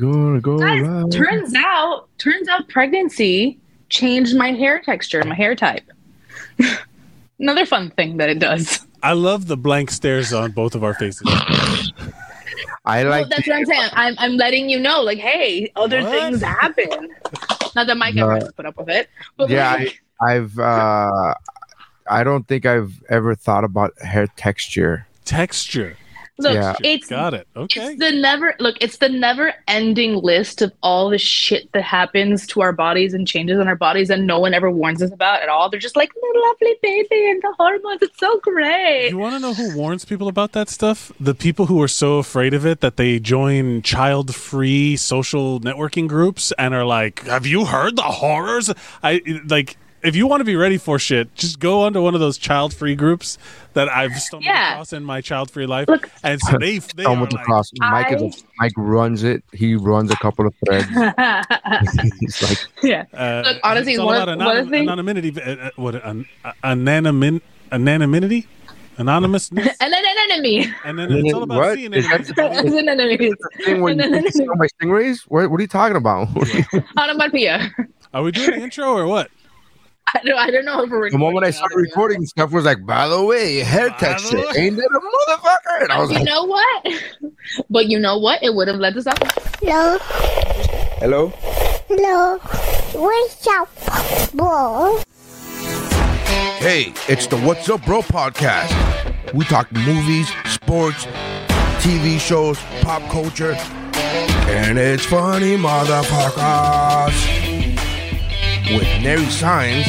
Gonna go Guys, right. turns out, turns out pregnancy changed my hair texture, my hair type. Another fun thing that it does. I love the blank stares on both of our faces. I Well, like. that's what I'm saying. I'm, I'm letting you know, like, hey, other What? things happen. Not that Mike ever has to put up with it, but yeah, like, I, I've. uh I don't think I've ever thought about hair texture. Texture. Look, yeah. it's Got it. Okay. It's the never look. It's the never-ending list of all the shit that happens to our bodies and changes in our bodies, and no one ever warns us about at all. They're just like the lovely baby and the hormones. It's so great. You want to know who warns people about that stuff? The people who are so afraid of it that they join child free social networking groups and are like, Have you heard the horrors? I like. If you want to be ready for shit, just go onto one of those child free groups that I've stumbled Yeah. across in my child free life. Look- and so they, they are Stumbled like, across. Mike is. A, Mike runs it. He runs a couple of threads. He's like, yeah. uh, Look, honestly, it's all one- about one anonym- thing- anonymity. Uh, uh, what an, uh, anonymity? Anonymity? Anonymousness? and then an enemy. And then it's all about What? seeing Is that enemies. the- an enemy. thing where you see my stingrays? What, what are you talking about? Onomatopoeia. Are we doing the intro or what? I don't, I don't know if we're the moment I started recording, stuff was like, by the way, hair By the texture. Ain't that a motherfucker? And I was You like, know what? But you know what? It would have led us up. Hello, hello? hello, what's up, bro? Hey, it's the What's Up Bro podcast. We talk movies, sports, TV shows, pop culture, and it's funny, motherfuckers. With Nary Signs.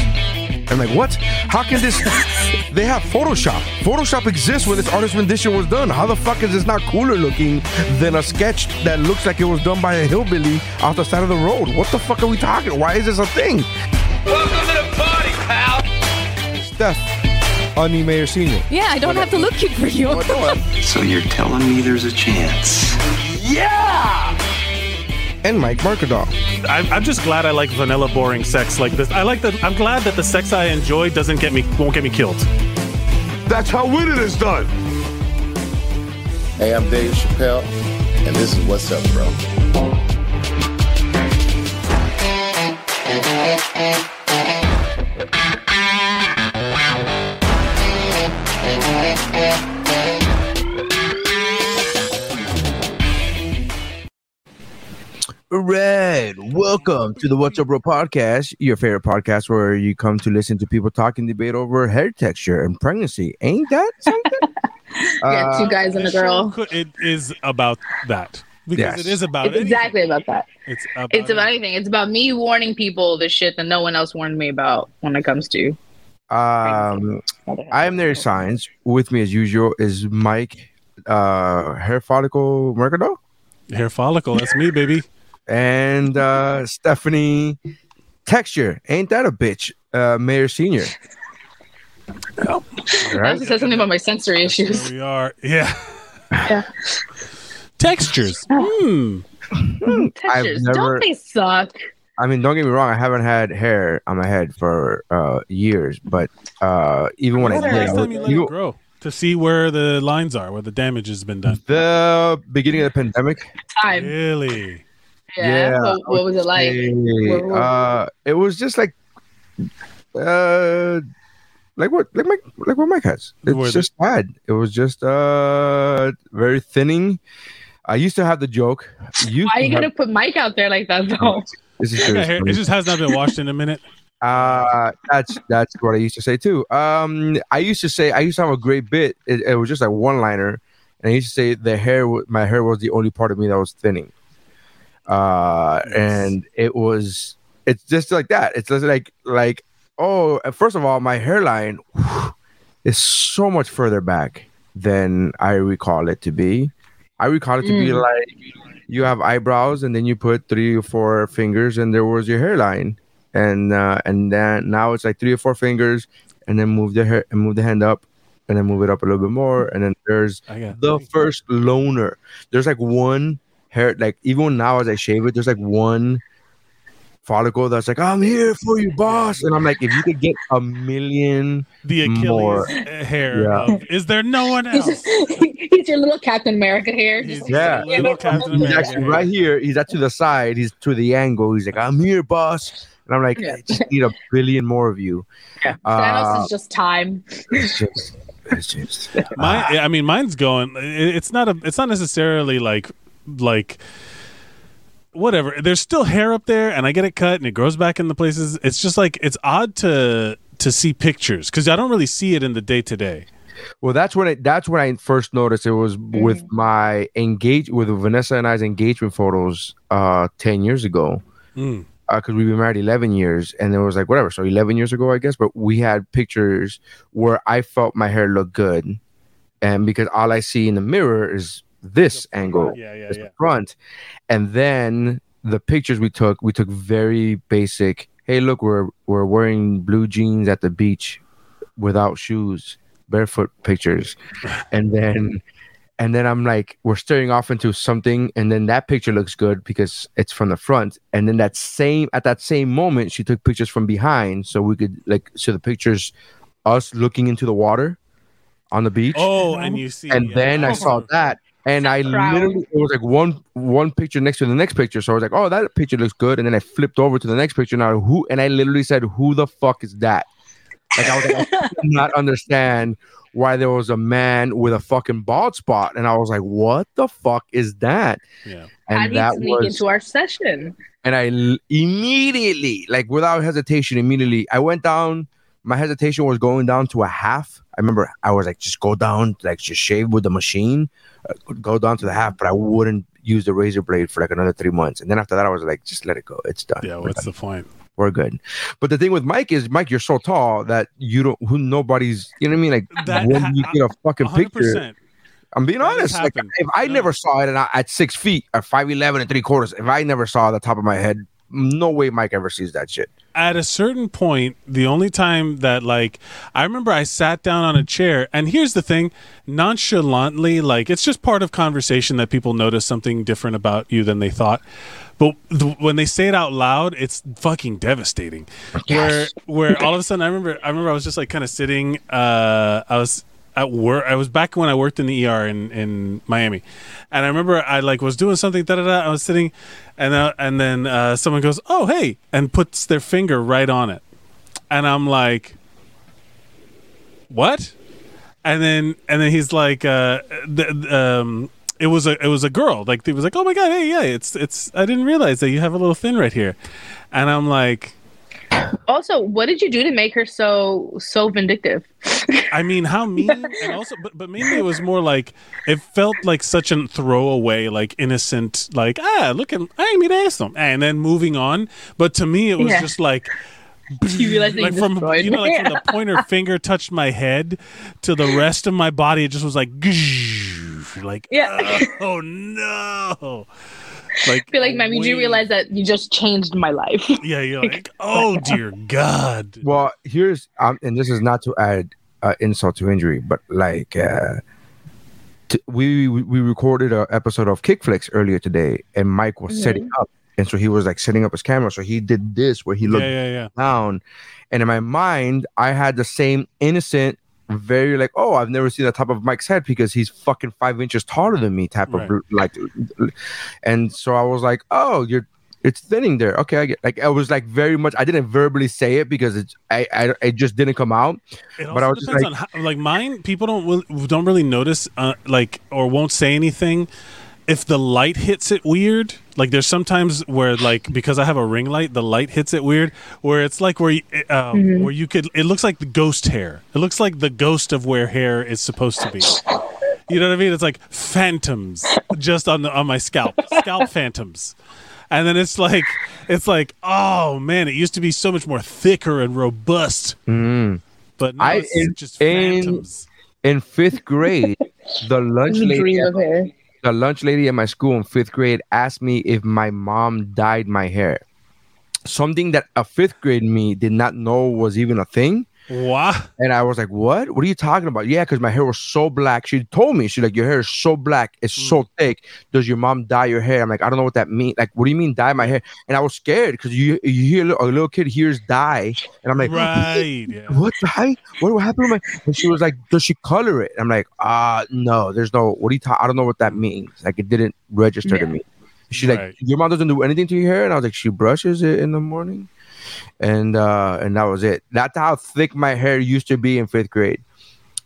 I'm like, what? How can this? they have Photoshop. Photoshop exists when this artist rendition was done. How the fuck is this not cooler looking than a sketch that looks like it was done by a hillbilly off the side of the road? What the fuck are we talking? Why is this a thing? Welcome to the party, pal. Steph, Onion Mayor Senior. Yeah, I don't have to look cute for you. No, I'm- So you're telling me there's a chance? And Mike Markadal. I'm, I'm just glad I like vanilla, boring sex like this. I like the. I'm glad that the sex I enjoy doesn't get me won't get me killed. That's how winning is done. Hey, I'm Dave Chappelle, and this is What's Up, Bro. Red, welcome to the What's Up Bro podcast, your favorite podcast where you come to listen to people talk and debate over hair texture and pregnancy. Ain't that something? Yeah, two Uh, guys and a girl. It is about that because Yes. it is about It's anything. exactly about that. It's about, It's about anything. It's about me warning people the shit that no one else warned me about when it comes to. um, I am there. Signs with me as usual is Mike, uh, hair follicle Mercado, hair follicle. That's me, baby. And uh, Stephanie texture. Ain't that a bitch? Uh, Mayor Senior. I All have right. to say something about my sensory Here issues. we are. Yeah. Yeah. Textures. Hmm. Textures. never- Don't they suck? I mean, don't get me wrong. I haven't had hair on my head for uh, years, but uh, even when I When's the did, last I time you let you- it grow to see where the lines are, where the damage has been done? the beginning of the pandemic. Time. Really? Yeah. Yeah, What, what was it like? Hey, What- what- uh, it was just like, uh, like what, like Mike, like what Mike has. It's Were they- just bad. It was just uh very thinning. I used to have the joke. Used Why are you have- gonna put Mike out there like that though? This is Yeah, serious. hair- it just has not been washed in a minute. Uh, that's that's what I used to say too. Um, I used to say I used to have a great bit. It, it was just like one liner, and I used to say the hair, my hair was the only part of me that was thinning. Uh, and it was, it's just like that. It's just like like oh, first of all, my hairline is so much further back than I recall it to be. I recall it to be Mm. like you have eyebrows, and then you put three or four fingers, and there was your hairline and uh, and then now it's like three or four fingers, and then move the hair and move the hand up, and then move it up a little bit more, and then there's the first loner. There's like one hair, like even now as I shave it, there's like one follicle that's like, I'm here for you, boss. And I'm like, if you could get a million The Achilles More. hair. Yeah. Of, is there no one He's, else? he's your little Captain America here. He's Yeah. a little Captain He's America actually hair. right here. He's at to the side. He's to the angle. He's like, I'm here, boss. And I'm like, Yeah. I just need a billion more of you. Thanos Uh, is just time. it's just, it's just. Mine, I mean, mine's going. it- It's not a. It's not necessarily like like whatever. There's still hair up there, and I get it cut, and it grows back in the places. It's just like it's odd to to see pictures because I don't really see it in the day to day. Well, that's when it. That's when I first noticed it was with my engage with Vanessa and I's engagement photos uh ten years ago. Mm. because we've been married 11 years and it was like whatever so 11 years ago i guess but we had pictures where i felt my hair looked good and because all i see in the mirror is this angle Yeah, yeah, is yeah. the front. And then the pictures we took we took very basic hey look we're we're wearing blue jeans at the beach without shoes barefoot pictures. And then and then i'm like we're staring off into something and then that picture looks good because it's from the front. And then that same at that same moment she took pictures from behind so we could like so the pictures us looking into the water on the beach. Oh, and you see, and yeah. then I saw oh. that, and I Crowd. literally it was like one one picture next to the next picture. So I was like, oh, that picture looks good, and then I flipped over to the next picture. Now who? And I literally said, who the fuck is that? Like I was like, I could not understand why there was a man with a fucking bald spot, and I was like, what the fuck is that? Yeah. I And need that to sneak was into our session. and I immediately, like without hesitation, immediately I went down. My hesitation was going down to a half. I remember I was like, just go down, like just shave with the machine, uh, go down to the half, but I wouldn't use the razor blade for like another three months. And then after that, I was like, just let it go. It's done. Yeah, We're what's done. the point? We're good. But the thing with Mike is, Mike, you're so tall that you don't, who nobody's, you know what I mean? Like That when you get a fucking hundred picture. I'm being That honest. Like, if I No. never saw it and I, at six feet, at five eleven and three quarters, if I never saw the top of my head, no way Mike ever sees that shit. At a certain point, the only time that like I remember I sat down on a chair, and here's the thing, nonchalantly, like it's just part of conversation that people notice something different about you than they thought. But the, when they say it out loud, it's fucking devastating. Where where all of a sudden I remember I remember I was just like kind of sitting. Uh, I was at work. I was back when I worked in the ER in, in Miami, and I remember I like was doing something. Da da da. I was sitting, and uh, and then uh, someone goes, "Oh hey," and puts their finger right on it, and I'm like, "What?" And then and then he's like, uh, um. It was a it was a girl like he was like oh my god hey yeah it's it's I didn't realize that you have a little thin right here, and I'm like Also, what did you do to make her so so vindictive? I mean, how mean, and also, but but mainly it was more like it felt like such a throwaway, like innocent, like ah, look at I made eso, and then moving on. But to me, it was Yeah. just like. You realize like from destroyed you know like from the pointer finger touched my head to the rest of my body it just was like like Yeah. oh no like I feel like, man, did you wait. realize that you just changed my life? yeah you're like oh dear god Well, here's um, and this is not to add uh, insult to injury, but like uh, t- we we recorded an episode of Kickflix earlier today, and Mike was setting up, and so he was like setting up his camera, so he did this where he yeah looked yeah yeah down, and in my mind, I had the same innocent. Very like oh I've never seen the top of Mike's head because he's fucking five inches taller than me type Right. of like, and so I was like oh you're it's thinning there. Okay, I get like I was like very much. I didn't verbally say it because it's I I it just didn't come out. It But I was just depends like- on how, like mine. People don't don't really notice, uh, like, or won't say anything if the light hits it weird. Like, there's sometimes where, like, because I have a ring light, the light hits it weird. Where it's like where you, um, where you could. It looks like the ghost hair. It looks like the ghost of where hair is supposed to be. You know what I mean? It's like phantoms just on the on my scalp, scalp phantoms. And then it's like, it's like, oh man, it used to be so much more thicker and robust, but now Mm-hmm. I- it's in- just in- phantoms. In fifth grade, the lunch lady, dream of hair. The lunch lady at my school in fifth grade asked me if my mom dyed my hair. Something that a fifth grade me did not know was even a thing. Wow. And I was like, "What? What are you talking about?" Yeah, because my hair was so black. She told me, she's like, "Your hair is so black. It's so thick. Does your mom dye your hair?" I'm like, "I don't know what that means. Like, what do you mean dye my hair?" And I was scared because you you hear a little, kid hears dye, and I'm like, Right. Yeah. "What dye? What happened to my?" And she was like, "Does she color it?" I'm like, "Ah, no. There's no. What do you? Ta- I don't know what that means. Like, it didn't register to me." She's Right. like, "Your mom doesn't do anything to your hair," and I was like, "She brushes it in the morning." And uh and that was it. That's how thick my hair used to be in fifth grade.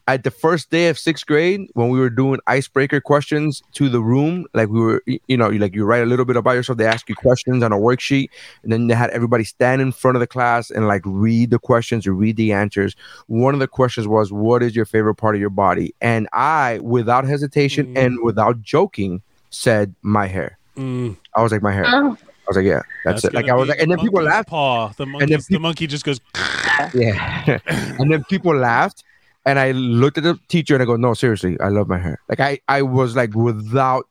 At the first day of sixth grade when we were doing icebreaker questions to the room like we were you know like you write a little bit about yourself they ask you questions on a worksheet and then they had everybody stand in front of the class and like read the questions or read the answers. One of the questions was what is your favorite part of your body? And i without hesitation Mm. and without joking said my hair. Mm, i was like my hair. Oh, i was like yeah that's, it like i was like and then people monkey's laughed Paw. The monkey, peop- the monkey just goes. Yeah. and then people laughed. And I looked at the teacher and I go, no, seriously, I love my hair. Like I, I was like without,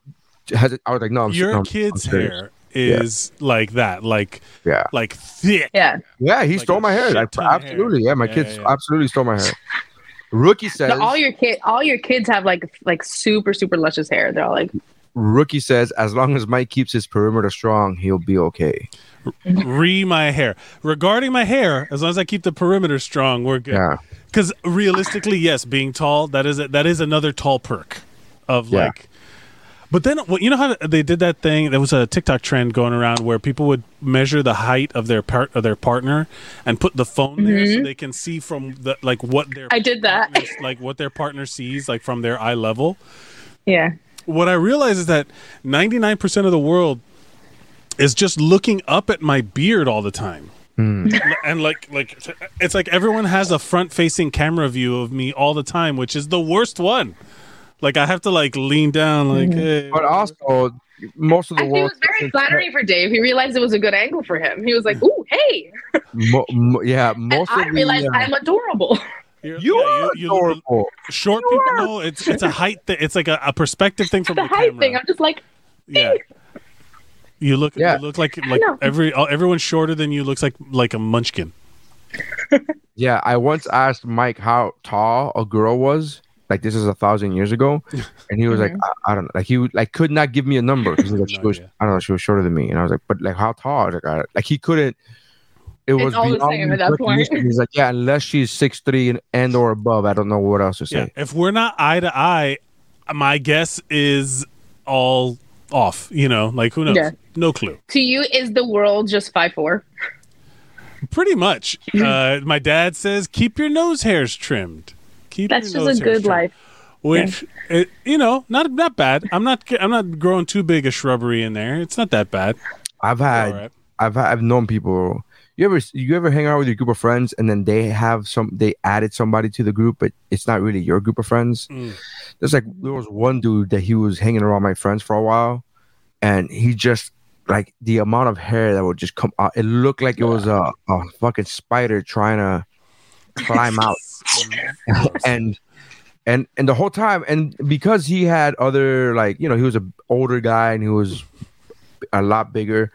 hesi- I was like, no, I'm Your no, kid's I'm hair is like that, like Yeah. like thick. yeah. Yeah, he Like stole my hair. Like, ton of hair. absolutely. Yeah, my Yeah, kids yeah, yeah. absolutely stole my hair. Rookie says, No, all your kid, all your kids have like like super super luscious hair. They're all like, Rookie says, as long as Mike keeps his perimeter strong, he'll be okay. Re my hair. Regarding my hair, as long as I keep the perimeter strong, we're good. Yeah. Because realistically, yes, being tall that is a, that is another tall perk of Yeah. like. But then, well, you know how they did that thing? There was a TikTok trend going around where people would measure the height of their part of their partner and put the phone there so mm-hmm. they can see from the like what their I did that. like what their partner sees like from their eye level. yeah, What I realize is that ninety nine percent of the world is just looking up at my beard all the time. and like like it's like everyone has a front facing camera view of me all the time which is the worst one like i have to like lean down like hey, But also, most of the I think it was very flattering for Dave. He realized it was a good angle for him. He was like, "Ooh, hey!" Mo- mo- yeah, And most I of realized the. uh, I'm adorable. You're- you yeah, are you- you- adorable. short You people are. know it's it's a height thing it's like a, a perspective thing from the the, height camera thing. I'm just like, yeah you look Yeah. you look like like every uh, everyone shorter than you looks like like a munchkin Yeah, I once asked Mike how tall a girl was. Like this is a thousand years ago, and he was like, I, I don't know. Like he would, like could not give me a number. he was like, No she was, idea. I don't know. She was shorter than me, and I was like, but like how tall? I was like, I, like he couldn't. It was all the beyond same his at that point. recognition. He's like, yeah, unless she's six three and, and or above, I don't know what else to say. yeah if we're not eye to eye my guess is all off you know like who knows Yeah. no clue to you, is the world just five four? Pretty much. Uh, my dad says, "Keep your nose hairs trimmed." Keep That's your just nose a hairs good trimmed." life. Which, it, you know, not not bad. I'm not I'm not growing too big a shrubbery in there. It's not that bad. I've had, right. I've had, I've known people. You ever you ever hang out with your group of friends and then they have some they added somebody to the group, but it's not really your group of friends. Mm. There's like there was one dude that he was hanging around my friends for a while, and he just like the amount of hair that would just come out. It looked like it was a, a fucking spider trying to climb out, and and and the whole time, and because he had other like you know he was an older guy and he was a lot bigger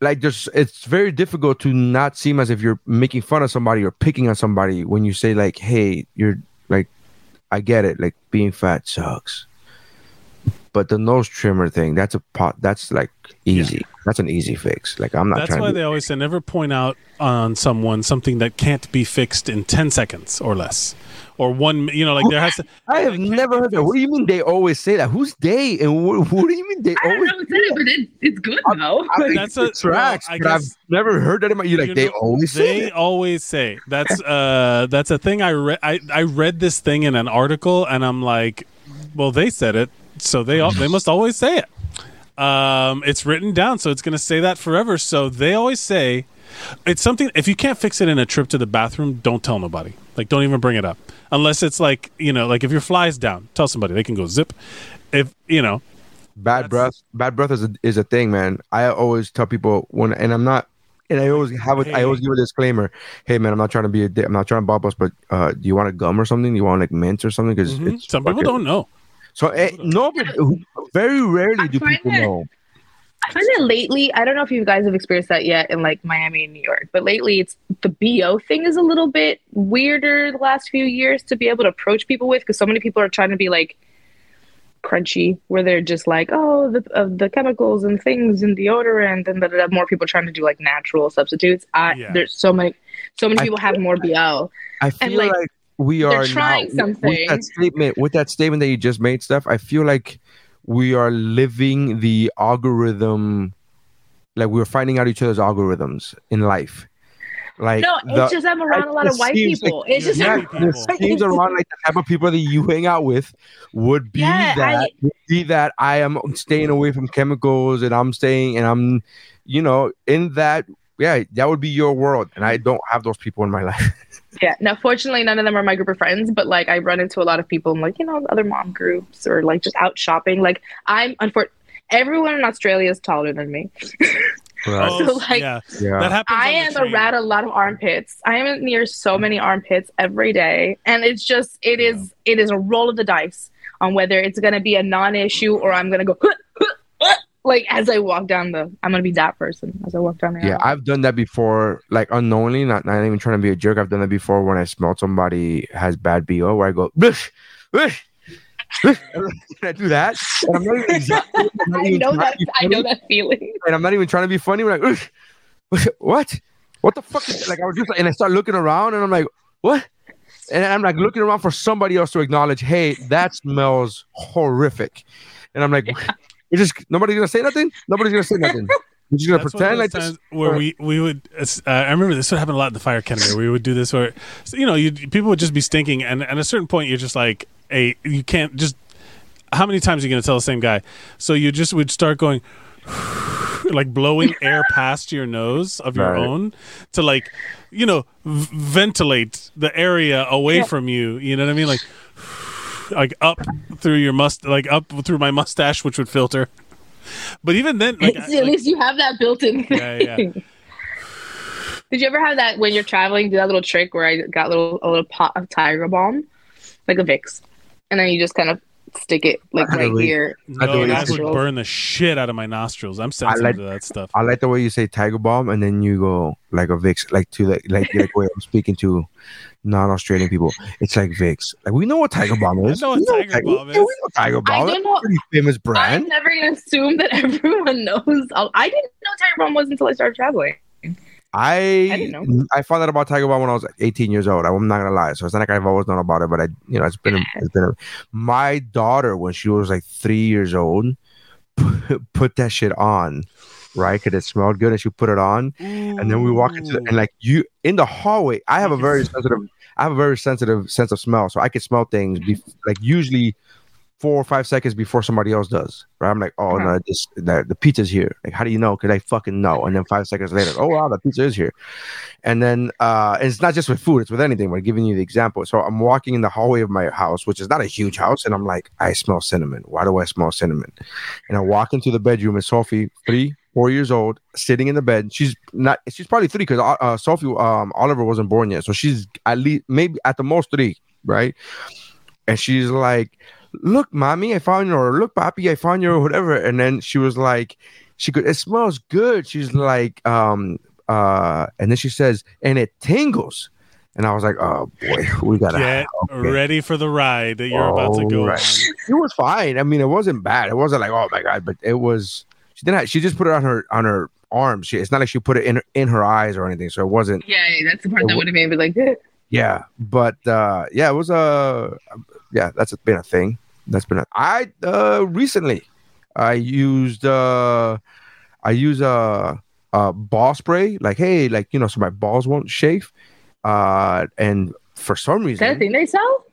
like just it's very difficult to not seem as if you're making fun of somebody or picking on somebody when you say like hey you're like i get it. Like being fat sucks but the nose trimmer thing that's a pot that's like easy that's an easy fix like i'm not That's trying why to they always say never point out on someone something that can't be fixed in ten seconds or less, or one. You know, like there has to. i have never heard that what do you mean they always say that who's they and what, what do you mean they I don't always know what's in it, but it, it's good though. I think That's a- it tracks, well, I but I've never heard that in my. You like You they know, always say they it. always say that's uh that's a thing I read I, I read this thing in an article and I'm like well they said it so they al- they must always say it. Um it's written down so it's going to say that forever. So they always say it's something if you can't fix it in a trip to the bathroom don't tell nobody. Like don't even bring it up. Unless it's like you know like if your fly's down tell somebody. They can go zip. If you know. Bad breath bad breath is a, is a thing man. I always tell people when and i'm not and i always have I always give a disclaimer. Hey man i'm not trying to be a dick i'm not trying to bop us but uh do you want a gum or something? Do you want like mint or something? Because mhm. some people fucking- don't know so eh, no but very rarely do people that- know I find that lately, I don't know if you guys have experienced that yet in like Miami and New York, but lately it's the BO thing is a little bit weirder the last few years to be able to approach people with because so many people are trying to be like crunchy where they're just like, oh, the uh, the chemicals and things and deodorant and da, da, da. more people trying to do like natural substitutes. I Yeah. there's so many so many I people have more BO. I feel like, like, we they're are trying now, with something. that statement. With that statement that you just made, stuff. I feel like we are living the algorithm. Like we're finding out each other's algorithms in life. Like No, the- it's just I'm around a lot of white seems like people. it's just yeah, people. seems around like the type of people that you hang out with would be Yeah, that I- would be that I am staying away from chemicals and I'm staying and I'm, you know, in that. Yeah, that would be your world, and I don't have those people in my life. Yeah. Now, fortunately, none of them are my group of friends, but like I run into a lot of people in like, you know, other mom groups or like just out shopping. Like, I'm unfortunately, everyone in Australia is taller than me. Oh, So, like, yeah, Yeah, that happens. I on the am train. around a lot of armpits. I am near so many armpits every day. And it's just, it is, it is a roll of the dice on whether it's going to be a non issue or I'm going to go, like, as I walk down the, I'm to be that person as I walk down the Yeah, aisle. I've done that before, like unknowingly, not not even trying to be a jerk. I've done that before when I smelled somebody has bad bo, where I go, bish, bish, I do that, and I'm not even exactly, I'm not I know that, I know that feeling. and I'm not even trying to be funny. We're like, "Ugh, what, what the fuck? Is that? like I was just like, and I start looking around, and I'm like, what? And I'm like looking around for somebody else to acknowledge, hey, that smells horrific, and I'm like, we're just nobody's gonna say nothing. Nobody's gonna say nothing. We're just gonna That's pretend like this. where we we would. Uh, I remember this would happen a lot in the fire academy. We would do this where, you know, you people would just be stinking, and, and at a certain point, you're just like, hey, you can't just. How many times are you to tell the same guy? So you just would start going, like blowing air past your nose of your Right. own to like, you know, v- ventilate the area away from you. You know what I mean? Like, like up through your must, like up through my mustache, which would filter. But even then, like, I- at like- least you have that built-in. Yeah, yeah. Did you ever have that when you're traveling? Do that little trick where I got a little a little pot of Tiger Balm, like a Vicks, and then you just kind of stick it like right believe- here. No, believe- that would burn the shit out of my nostrils. I'm sensitive like- to that stuff. I like the way you say Tiger Bomb, and then you go like a Vicks, like to the like like way I'm speaking to non-Australian people. It's like Vicks. Like we know what Tiger Bomb is. I know what We Tiger Balm yeah, is. we know Tiger Bomb. I That's don't know- a pretty famous I'm brand. never gonna assume that everyone knows. I'll- I didn't know Tiger Balm was until I started traveling. I I I found out about Tiger Bomb when I was 18 years old. I'm not gonna lie. So it's not like I've always known about it, but I you know it's been it's been a, my daughter when she was like three years old put, put that shit on. Right, because it smelled good, and she put it on, and then we walk into the, and like you in the hallway. I have a very sensitive, I have a very sensitive sense of smell, so I can smell things be, like usually four or five seconds before somebody else does. Right, I'm like, oh Uh-huh. no, this the, the pizza's here. Like, how do you know? Because I fucking know. And then five seconds later, oh wow, the pizza is here. And then uh, and it's not just with food; it's with anything. We're giving you the example. So I'm walking in the hallway of my house, which is not a huge house, and I'm like, I smell cinnamon. Why do I smell cinnamon? And I walk into the bedroom, and Sophie, three, four years old, sitting in the bed. She's not. She's probably three because uh, Sophie, um, Oliver wasn't born yet, so she's at least maybe at the most three, right? And she's like, "Look, mommy, I found your. Look, papi, I found your whatever." And then she was like, "She could. It smells good." She's like, um, uh, and then she says, "And it tingles." And I was like, "Oh boy, we gotta." Get okay. ready for the ride that you're about to go Alright. on. It was fine. I mean, it wasn't bad. It wasn't like, oh my god, but it was. She didn't. Have, she just put it on her on her arms. She, it's not like she put it in her, in her eyes or anything. So it wasn't. Yeah, that's the part that would have made me like, eh. Yeah, but uh, yeah, it was a. yeah, that's been a thing. That's been a. I uh recently, I used uh, I use a a ball spray. Like hey, like you know, so my balls won't shave. Uh, and for some reason is that a thing they sell?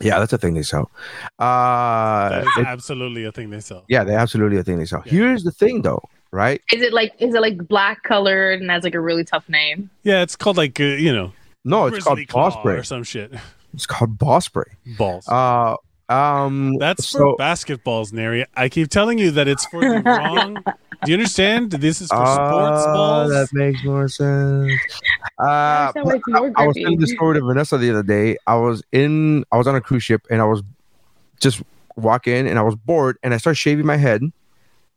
yeah, that's a thing they sell. Uh, That is it- absolutely a thing they sell. yeah, they absolutely a thing they sell. Yeah. Here's the thing, though, right? Is it like is it like black colored and has like a really tough name? Yeah, it's called like uh, you know, No, it's called ball claw spray. or some shit. It's called ball spray. Balls. Uh, um, That's for so- basketballs, Neri. I keep telling you that it's for the wrong. Do you understand? This is for sports Ah, balls. That makes more sense. Uh, That sounds like more I was grippy. telling the story to Vanessa the other day. I was in, I was on a cruise ship, and I was just walking, and I was bored, and I started shaving my head, and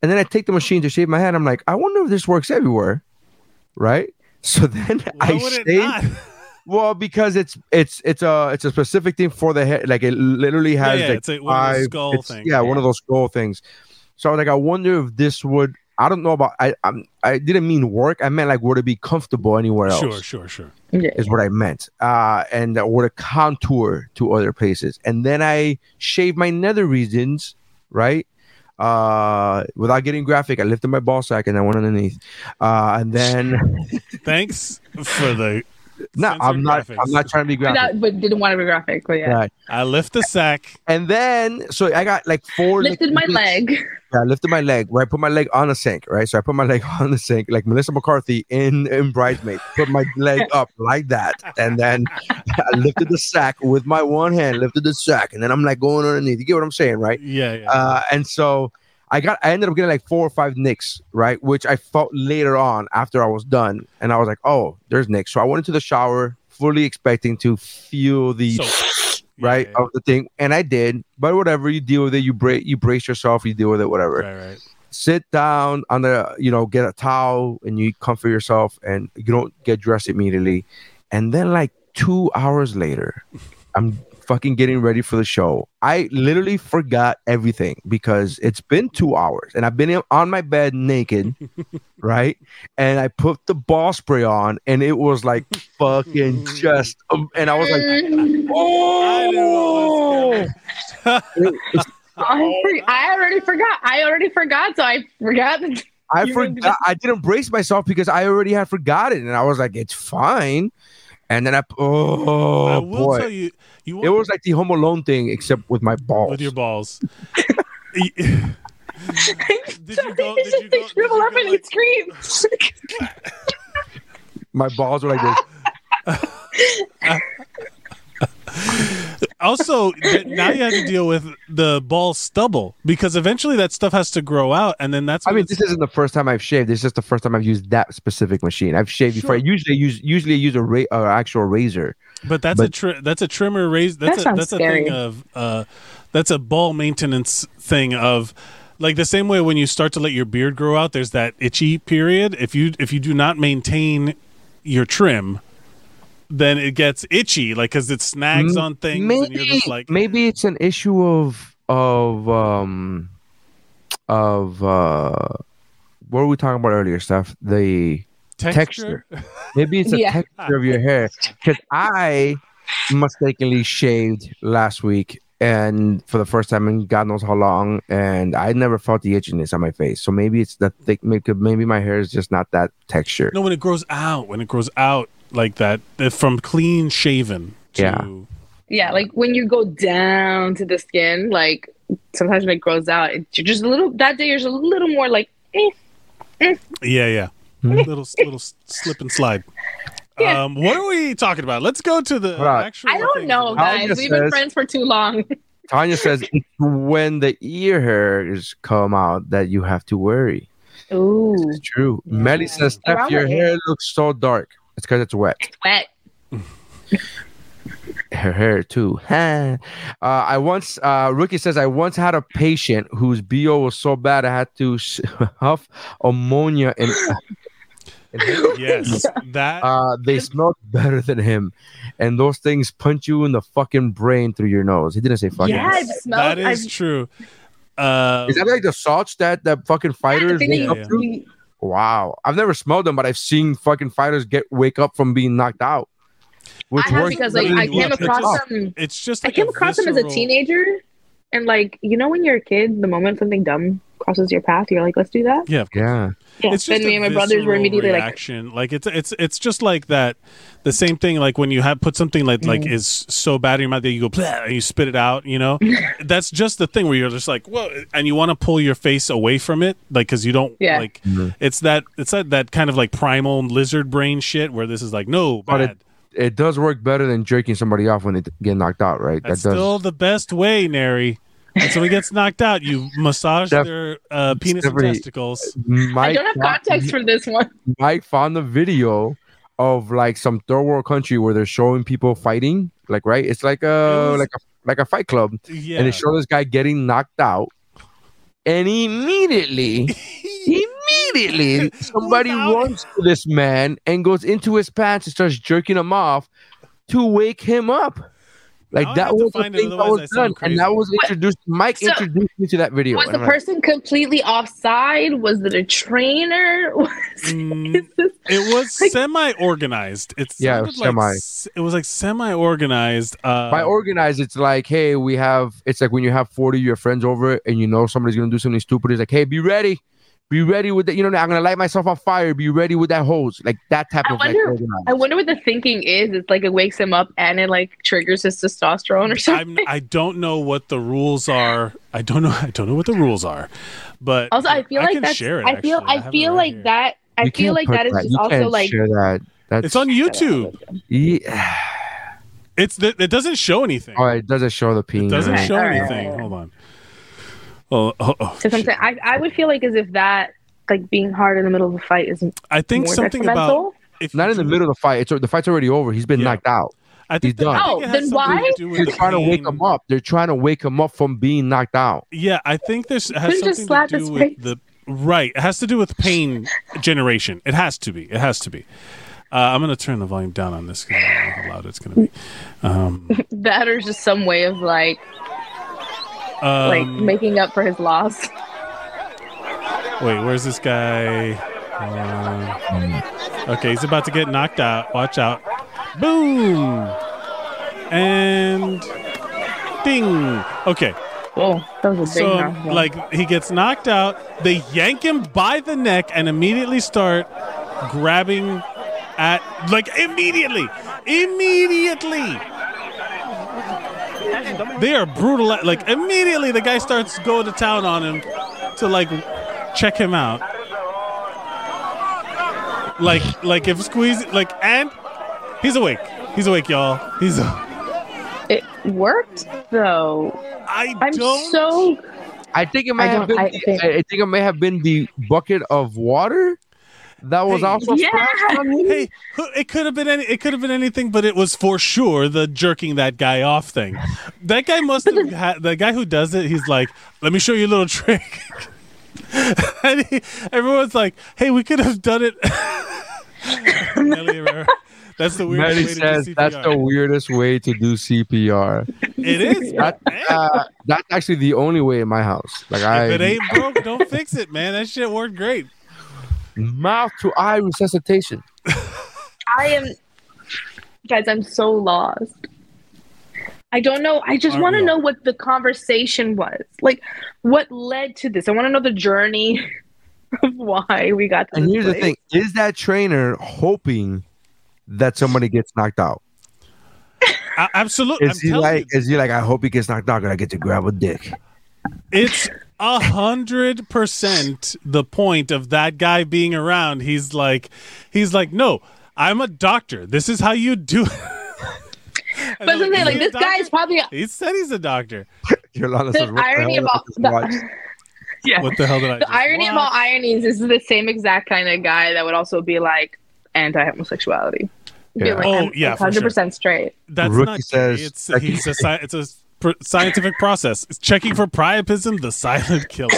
and then I take the machine to shave my head. I'm like, I wonder if this works everywhere, right? So then Why I shave. Not? Well, because it's it's it's a it's a specific thing for the head. Like it literally has yeah, like it's a- one of those five- skull it's- things, Yeah, one of those skull things. So like, I wonder if this would. I don't know about. I I'm, I didn't mean work. I meant like would it be comfortable anywhere else? Sure, sure, sure. Yeah. is what I meant. Uh, and uh, would it contour to other places? And then I shave my nether regions, right? Uh, without getting graphic, I lifted my ball sack and I went underneath. Uh, and then Thanks for the. No, I'm not. graphics. I'm not trying to be graphic. Without, but didn't want to be graphic. But yeah. Right. I lift the sack. And then, so I got like four. Lifted my like, leg. Yeah, I lifted my leg. Where I put my leg on the sink, right? So I put my leg on the sink, like Melissa McCarthy in in Bridesmaid. Put my leg up like that, and then I lifted the sack with my one hand. Lifted the sack, and then I'm like going underneath. You get what I'm saying, right? Yeah, yeah. Uh, and so I got, I ended up getting like four or five nicks, right? Which I felt later on after I was done, and I was like, oh, there's nicks. So I went into the shower, fully expecting to feel the So- right Yeah, yeah. of the thing, and I did. But whatever, you deal with it. You break, you brace yourself. You deal with it. Whatever. right, right. Sit down on the, you know, get a towel and you comfort yourself, and you don't get dressed immediately. And then like two hours later, I'm fucking getting ready for the show. I literally forgot everything because it's been two hours and I've been on my bed naked, right? And I put the ball spray on and it was like fucking just, um, and I was like, oh, I, for- I already forgot. I already forgot. So I forgot. I forgot. I didn't brace myself because I already had forgotten, and I was like, "It's fine." And then I, oh I will boy, tell you, you it was like the Home Alone thing, except with my balls. with your balls. did you go? Did you They go? Did shrivel you up and like, he screams. my balls were like this. also, th- now you have to deal with the ball stubble because eventually that stuff has to grow out, and then that's. I mean, this isn't the first time I've shaved. This is just the first time I've used that specific machine. I've shaved before. I usually use usually I use a ra- uh, actual razor. But that's a tri- that's a trimmer razor. That's That a sounds that's a scary. thing of uh, that's a ball maintenance thing of like the same way when you start to let your beard grow out. There's that itchy period. If you if you do not maintain your trim, then it gets itchy, like because it snags on things, Maybe and you're just like maybe it's an issue of of um of uh what were we talking about earlier, Steph? The texture. Maybe it's a Yeah. texture of your hair. Because I mistakenly shaved last week and for the first time in God knows how long, and I never felt the itchiness on my face. So maybe it's the thick. Maybe, maybe my hair is just not that texture. No, when it grows out, when it grows out like that, uh, from clean shaven. To, Yeah. Yeah, like when you go down to the skin, like sometimes when it grows out, it, you're just a little. That day, you're just a little more like. Eh. Yeah, yeah. Hmm? little little slip and slide. Yeah. Um, what are we talking about? Let's go to the Hold on. actual. I don't things know, of the- Tanya guys. We've been friends for too long. Tanya says when the ear hairs come out that you have to worry. Ooh, It's true. Melly says, Steph, your hair looks so dark. It's because it's wet. It's wet. her hair too. uh, I once, uh, Rookie says, I once had a patient whose BO was so bad I had to s- huff ammonia and Yes, that. uh, they smelled better than him. And those things punch you in the fucking brain through your nose. He didn't say fucking. Yeah, yes, I've smelled- that is I've- true. Uh, Is that like the salts that that fucking fighters Yeah, wake yeah, yeah. To? Wow, I've never smelled them, but I've seen fucking fighters get wake up from being knocked out. Which I have because like better I came what across pisses off. them. it's just. I came a across them as a teenager, and like you know when you're a kid, the moment something dumb crosses your path, you're like, let's do that. Yeah. Yeah, Yeah. It's then me and my brothers were immediately like, reaction. like, it's it's it's just like that. The same thing, like when you have put something like Mm. like is so bad in your mouth that you go "Bleh," and you spit it out. You know, that's just the thing where you're just like, well, and you want to pull your face away from it, like because you don't Yeah. like. It's that it's that that kind of like primal lizard brain shit where this is like no But bad. it- it does work better than jerking somebody off when they get knocked out, right? That's that does. still the best way, Nary. And so he gets knocked out. You massage Steph- their uh, penis Stephanie- and testicles. Mike, I don't have context for this one. Mike found the video of like some third world country where they're showing people fighting, like right. It's like a It was- like a like a fight club, Yeah, and they show this guy getting knocked out, and immediately, immediately, somebody Without- runs to this man and goes into his pants and starts jerking him off to wake him up. Like Now I that was the find it, thing that was done, crazy. and that was introduced. Mike So- introduced me to that video. Was the I'm like, person completely offside? Was it a trainer? Was Mm, this- It was Like- semi-organized. It Yeah, it sounded was like semi. It was like semi organized. Uh, by organized, it's like, hey, we have. It's like when you have forty of your friends over, and you know somebody's gonna do something stupid. It's like, hey, be ready, be ready with that. You know, I'm gonna light myself on fire. Be ready with that hose, like that type I of like wonder- organized. I wonder what the thinking is. It's like it wakes him up and it like triggers his testosterone or I'm, something. I don't know what the rules are. I don't know. I don't know what the rules are. But Also, I feel I like can that's. share it, I feel. actually. I I feel right like here. that. I You feel like that is just also like. share that. That's it's on YouTube. Yeah. It's it it doesn't show anything. Oh, it doesn't show the peen. It doesn't Okay, show alright, anything. alright. Hold on. Oh, oh, oh, So shit. something I, I would feel like as if that like being hard in the middle of a fight isn't I think more something detrimental. about if Not in the middle of the fight. It's the fight's already over. He's been Yeah. knocked out. I think He's done. think Oh, then why? do with They're the trying to wake him up. They're trying to wake him up from being knocked out. Yeah, I think this has Couldn't something slap to do with face. the right. It has to do with pain generation. It has to be. It has to be. Uh, I'm gonna turn the volume down on this. I don't know how loud it's gonna be. Um, that or just some way of like like um, making up for his loss. wait, where's this guy? Uh, okay, he's about to get knocked out. Watch out! Boom! And ding. Okay, Oh, that was a big so like he gets knocked out. They yank him by the neck and immediately start grabbing at like immediately, immediately. They are brutal. Like immediately, the guy starts going to town on him to like check him out. Like, like if squeeze, like, and he's awake. He's awake, y'all. He's. it worked though. I I'm don't. so I think it may I have been. I think- I I think it may have been the bucket of water that was Hey, also Yeah. splashed on him. Hey, it could have been any. It could have been anything, but it was for sure the jerking that guy off thing. That guy must have had the guy who does it. He's like, "Let me show you a little trick." and he, everyone's like, "Hey, we could have done it." That's the weirdest Maddie way to says do that's the CPR. weirdest way to do CPR. It is. That, uh, that's actually the only way in my house. Like I, if it ain't broke, don't fix it, man. That shit worked great. Mouth to eye resuscitation. I am guys, I'm so lost. I don't know. I just want to we know what the conversation was. Like what led to this. I want to know the journey of why we got to And this here's the thing: is that trainer hoping that somebody gets knocked out? I, absolutely. Is he like? Is he like? I hope he gets knocked out, and I get to grab a dick. It's a hundred percent the point of that guy being around. He's like, he's like, no, I'm a doctor. This is how you do it. But I'm like he a this guy is doctor?" probably He said he's a doctor. Yolanda the says, the irony hell about is this watch?" the, yeah. What the hell did I? the just irony of all ironies is the same exact kind of guy that would also be like anti-homosexuality. Yeah. like, Oh, I'm yeah, hundred percent straight. That's Rookie not gay. says- It's he's a sci- it's a pr- scientific process. It's checking for priapism, the silent killer,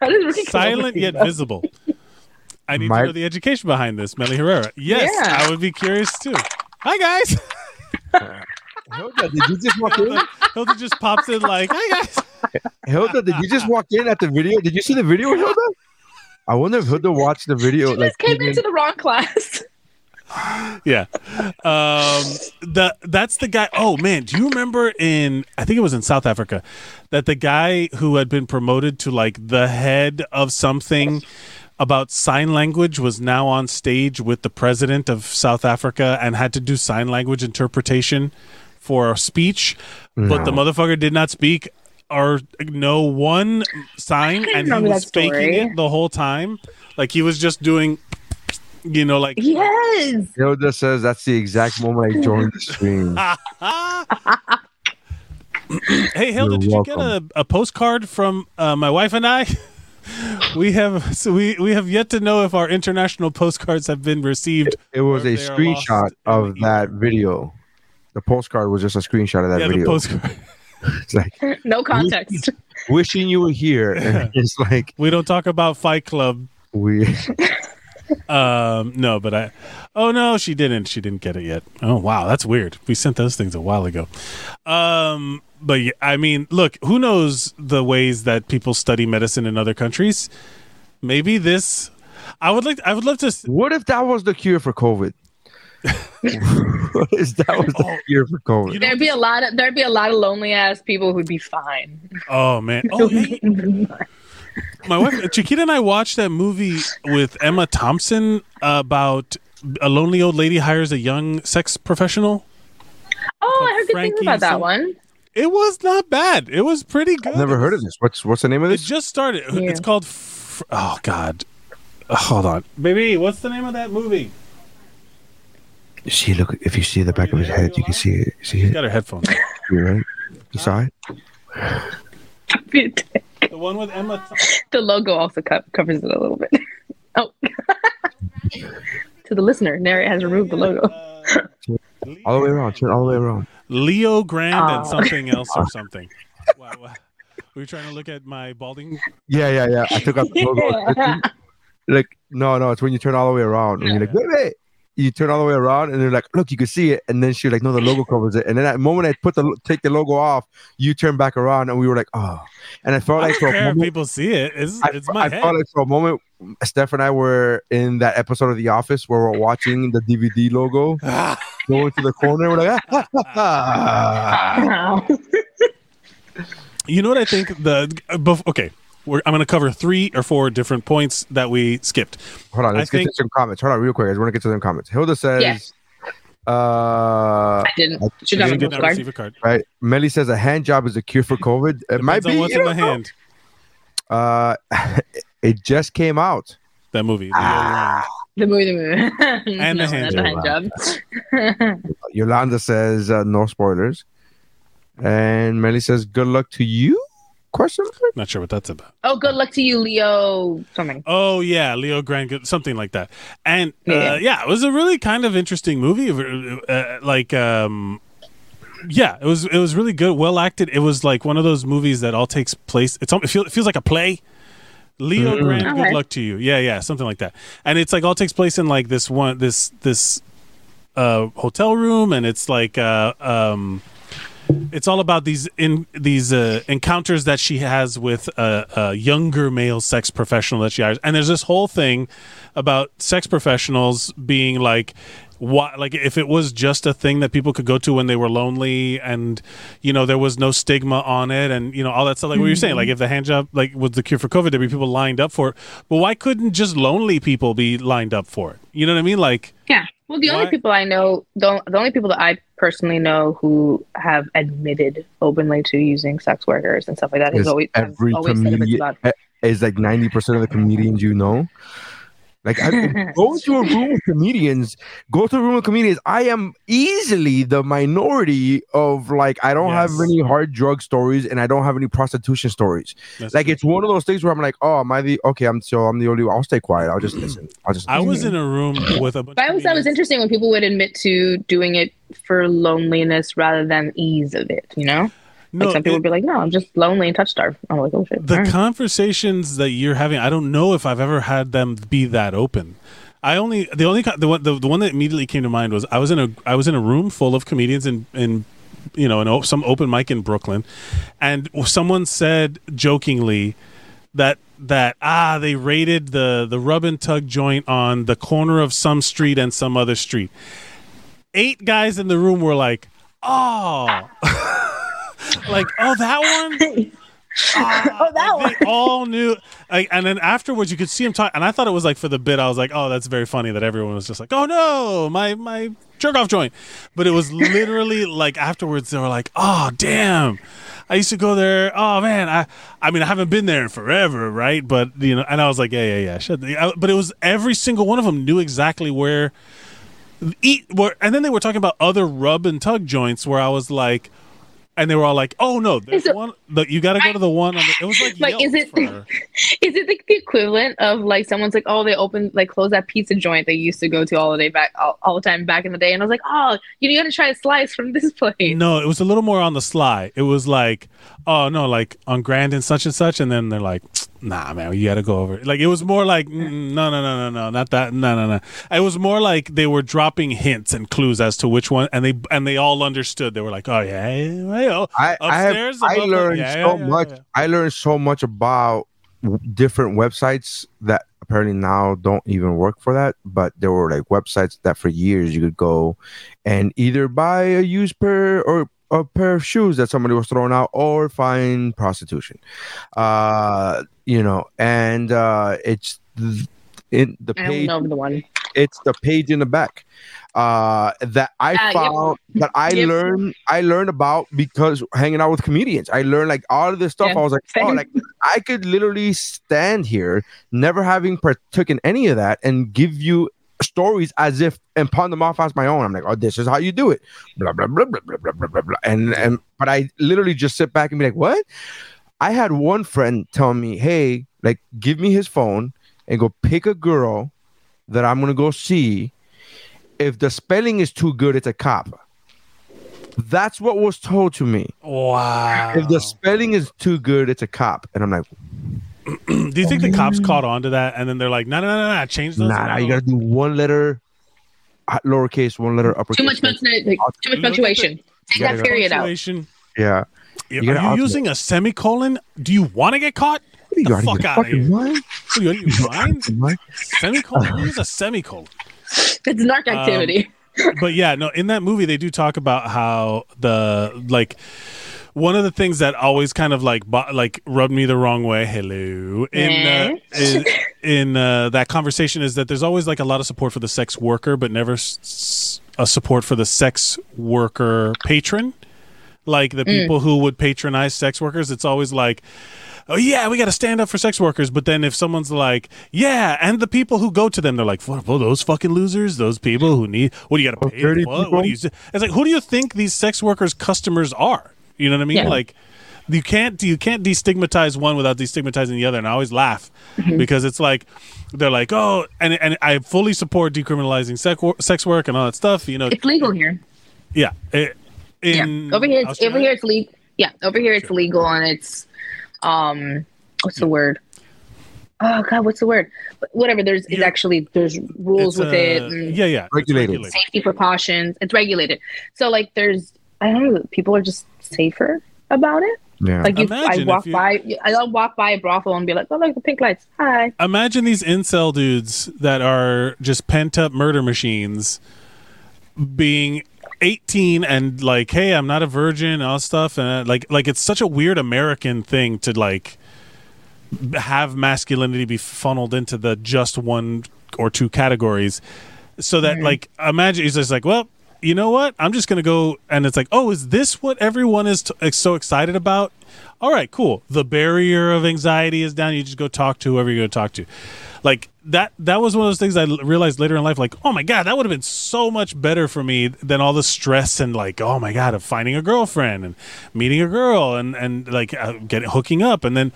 How does Ricky come up silent yet these? visible. I need My- to know the education behind this, Melly Herrera. Yes, Yeah. I would be curious too. Hi guys. Hilda, did you just walk in? Hilda just pops in like, "Hi guys." Hilda, did you just walk in at the video? Did you see the video, Hilda? I wonder if Hilda watched the video. You Like, just came even- into the wrong class. yeah. Um the that's the guy oh man, do you remember in I think it was in South Africa that the guy who had been promoted to like the head of something about sign language was now on stage with the president of South Africa and had to do sign language interpretation for a speech, but the motherfucker did not speak or know one sign and he was that faking it the whole time. Like he was just doing you know like Yes. Hilda says that's the exact moment I joined the stream. hey Hilda, You're did you get a, a postcard from uh, my wife and I? we have so we, we have yet to know if our international postcards have been received. It was a if they are screenshot of that video. The postcard was just a screenshot of that yeah, video. the postcard. It's like, No context. wishing you were here. And it's like We don't talk about Fight Club. we. Um, no, but I. Oh no, she didn't. She didn't get it yet. Oh wow, that's weird. We sent those things a while ago. Um, but yeah, I mean, look, who knows the ways that people study medicine in other countries? Maybe this. I would like. I would love to. What if that was the cure for COVID? what if that was the cure for COVID? Oh. You know- There'd be a lot of there'd be a lot of lonely ass people who'd be fine. Oh man. Oh, hey, my wife Chiquita and I watched that movie with Emma Thompson about a lonely old lady hires a young sex professional. Oh, I heard good Frankie things about that one. It was not bad. It was pretty good. I've never heard of this. What's what's the name of It this? just started. Yeah. It's called. F- oh God. Uh, Hold on, baby. What's the name of that movie? See, look. If you see the back of his head, you can see it. See She's it, got her headphones. on. right? You saw it. the one with Emma. Th- the logo also co- covers it a little bit. Oh, to the listener, Nary has removed the logo. All the way around. Turn all the way around. Leo Grand and Oh. something else or something. Wow, wow. Were you trying to look at my balding? Yeah, yeah, yeah. I took out the logo. like, no, no. It's when you turn all the way around and you're like, wait, wait. You turn all the way around and they're like, look, you can see it. And then she's like, no, the logo covers it. And then at the moment I put the take the logo off, you turn back around and we were like, oh. And I felt I like don't for care if moment, people see it. It's, I, it's my I head. felt like for a moment, Steph and I were in that episode of The Office where we're watching the DVD logo going to the corner. We're like, ah, ah, ah, ah. you know what I think? The okay. We're, I'm going to cover three or four different points that we skipped. Hold on, let's get think- to some comments. Hold on, real quick. I just want to get to some comments. Hilda says, Yes. uh, I didn't. She got You my did not card. receive a card. right. Melly says a hand job is a cure for COVID. It might Depends on be. what's you in the don't know. hand. Uh, it just came out. That movie. Leo Ah. The movie, the movie, And the no, hand job. the hand job. Yolanda says uh, no spoilers, and Melly says good luck to you. Question. mark? Not sure what that's about. oh, good luck to you, Leo. Something. Oh yeah, Leo Grand, something like that. And uh, Yeah. yeah, it was a really kind of interesting movie. Uh, like, um, yeah, it was it was really good, well acted. It was like one of those movies that all takes place. It's al- it, feel, it feels like a play. Leo Grand, good luck to you. Yeah, yeah, something like that. And it's like all takes place in like this one this this uh hotel room, and it's like uh um it's all about these in these uh, encounters that she has with a, a younger male sex professional that she hires, and there's this whole thing about sex professionals being like, what like if it was just a thing that people could go to when they were lonely, and you know there was no stigma on it, and you know all that stuff. Like what you're saying, like if the hand job like was the cure for COVID, there'd be people lined up for it. But why couldn't just lonely people be lined up for it? You know what I mean? Like Yeah. Well, the Why- only people I know, the, the only people that I personally know who have admitted openly to using sex workers and stuff like that is always every always comedian about eh, is like ninety percent of the comedians you know. Like I, go to a room with comedians. Go to a room with comedians. I am easily the minority of like I don't have any hard drug stories and I don't have any prostitution stories. that's Like true. it's one of those things where I'm like, oh, am I the okay? I'm so I'm the only. One. I'll stay quiet. I'll just listen. I'll just. I was in a room with a bunch. But I of always thought it was interesting when people would admit to doing it for loneliness rather than ease of it. You know, No, like some people it- would be like, "No, I'm just lonely and touch starved." I'm like, "Oh shit!" the right. conversations that you're having i don't know if i've ever had them be that open i only the only the one the, the one that immediately came to mind was i was in a i was in a room full of comedians in in you know in o- some open mic in brooklyn and someone said jokingly that that ah they raided the the rub and tug joint on the corner of some street and some other street eight guys in the room were like oh like oh that one? Oh, ah, that one. they all knew like and then afterwards you could see him talk and i thought it was like for the bit i was like oh that's very funny that everyone was just like oh no my my jerk off joint. But it was literally like afterwards they were like oh damn. I used to go there oh man i i mean i haven't been there in forever right? But you know and i was like yeah yeah yeah I- but it was every single one of them knew exactly where eat where and then they were talking about other rub and tug joints where i was like and they were all like, "Oh no, there's one. The, you got to go to the one on the." It was like, Like, is it- for- Is it like the equivalent of like someone's like, oh, they opened like closed that pizza joint they used to go to all the day back all, all the time back in the day, and I was like, oh, you gotta try a slice from this place. No, it was a little more on the sly. It was like, oh no, like on Grand and such and such, and then they're like, nah, man, you got to go over. Like it was more like, mm, no, no, no, no, no, not that, no, no, no. It was more like they were dropping hints and clues as to which one, and they and they all understood. They were like, oh yeah, yeah, yeah, I, I have I learned yeah, so yeah, much. I learned so much about different websites that apparently now don't even work for that. But there were like websites that for years you could go and either buy a used pair or a pair of shoes that somebody was throwing out or find prostitution. Uh, you know, and uh, it's th- in the page. I don't know the one. It's the page in the back uh, that I uh, found yep. that I yep. learned I learned about because hanging out with comedians. I learned like all of this stuff. Yeah. I was like, oh, like I could literally stand here, never having partook in any of that, and give you stories as if and pawn them off as my own. I'm like, oh, this is how you do it. Blah blah blah blah blah blah blah blah. And and but I literally just sit back and be like, what? I had one friend tell me hey like give me his phone and go pick a girl that I'm gonna go see. If the spelling is too good, it's a cop. That's what was told to me. Wow. If the spelling is too good, it's a cop. And I'm like, Do you think the cops caught on to that, and then they're like, no, no, no, no, no change those. nah, nah, you gotta do one letter uh, lowercase, one letter uppercase. Too much punctuation. Too much punctuation. Take that period out. Punctuation. Yeah. Yeah, You Are you automate. using a semicolon? Do you want to get caught? What are you The out of fuck your outta fucking here. mind? What are you, are you blind? Semicolon? Use a semicolon. It's narc Um, activity. But yeah, no. In that movie, they do talk about how the like one of the things that always kind of like bo- like rubbed me the wrong way. Hello, in uh, in, in uh, that conversation is that there's always like a lot of support for the sex worker, but never s- s- a support for the sex worker patron. Like the mm. people who would patronize sex workers, it's always like, oh yeah, we got to stand up for sex workers. But then if someone's like, yeah, and the people who go to them, they're like, what, well, those fucking losers, those people who need, what do you got to pay? dirty What? what do you? It's like, who do you think these sex workers' customers are? You know what I mean? Yeah. Like, you can't you can't destigmatize one without destigmatizing the other. And I always laugh mm-hmm. because it's like they're like, oh, and and I fully support decriminalizing sex sex work and all that stuff. You know, It's legal here. yeah. It, in yeah. Over here, it's, over here, it's legal. Yeah, over here, it's legal, and it's um, what's the word? Oh God, what's the word? Whatever. There's it's actually there's rules It's, with it. uh, and Yeah, yeah. it's Regulated. Safety precautions. It's regulated. So like, there's I don't know. People are just safer about it. Yeah. Like you, Imagine I walk you- by, I walk by a brothel and be like, "Oh, look the pink lights. Hi." Imagine these incel dudes that are just pent up murder machines being 18 and like, hey, I'm not a virgin, all stuff, and uh, like, like it's such a weird American thing to like have masculinity be funneled into the just one or two categories, so that like, imagine he's just like, well. You know what? I'm just gonna go, and it's like, oh, is this what everyone is t- so excited about? All right, cool. The barrier of anxiety is down. You just go talk to whoever you're going to talk to. Like that. That was one of those things I realized later in life. Like, oh my god, that would have been so much better for me than all the stress and like, oh my god, of finding a girlfriend and meeting a girl and and like uh, getting hooking up and then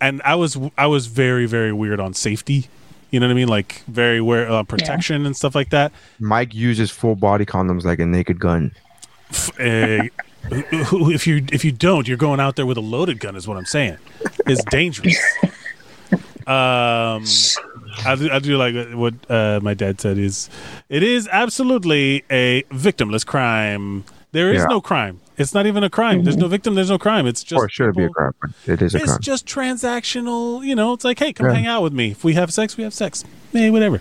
and I was I was very very weird on safety. You know what I mean? Like very aware uh, protection and stuff like that. Mike uses full body condoms like a naked gun. F- uh, if you if you don't, you're going out there with a loaded gun. Is what I'm saying. It's dangerous. Um, I do, I do like what uh, my dad said. Is it is absolutely a victimless crime. There is Yeah. no crime. It's not even a crime. There's no victim. There's no crime. It's just Or it should be a crime, it is a It's crime. just transactional. You know, it's like, hey, come Yeah. hang out with me. If we have sex, we have sex. Hey, whatever.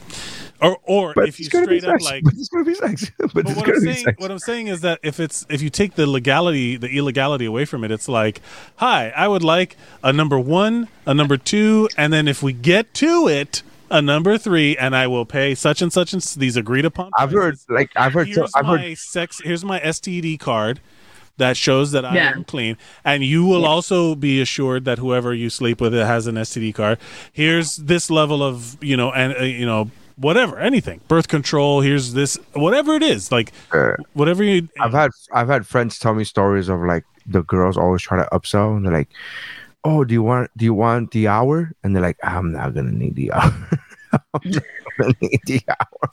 Or or But if you it's gonna be straight up sex. like but it's gonna be sex. but, but what I'm saying, sex. what I'm saying is that if it's if you take the legality, the illegality away from it, it's like, hi, I would like a number one, a number two, and then if we get to it, a number three, and I will pay such and such and these agreed upon. I've heard like I've heard so, I've my heard sex. Here's my STD card that shows that I Yeah. am clean, and you will also be assured that whoever you sleep with has an STD card. Here's this level of you know and uh, you know whatever, anything, birth control. Here's this, whatever it is, like whatever you. I've had I've had friends tell me stories of like the girls always try to upsell and they're like, "Oh, do you want do you want the hour?" And they're like, "I'm not gonna need the hour. I'm not gonna need the hour."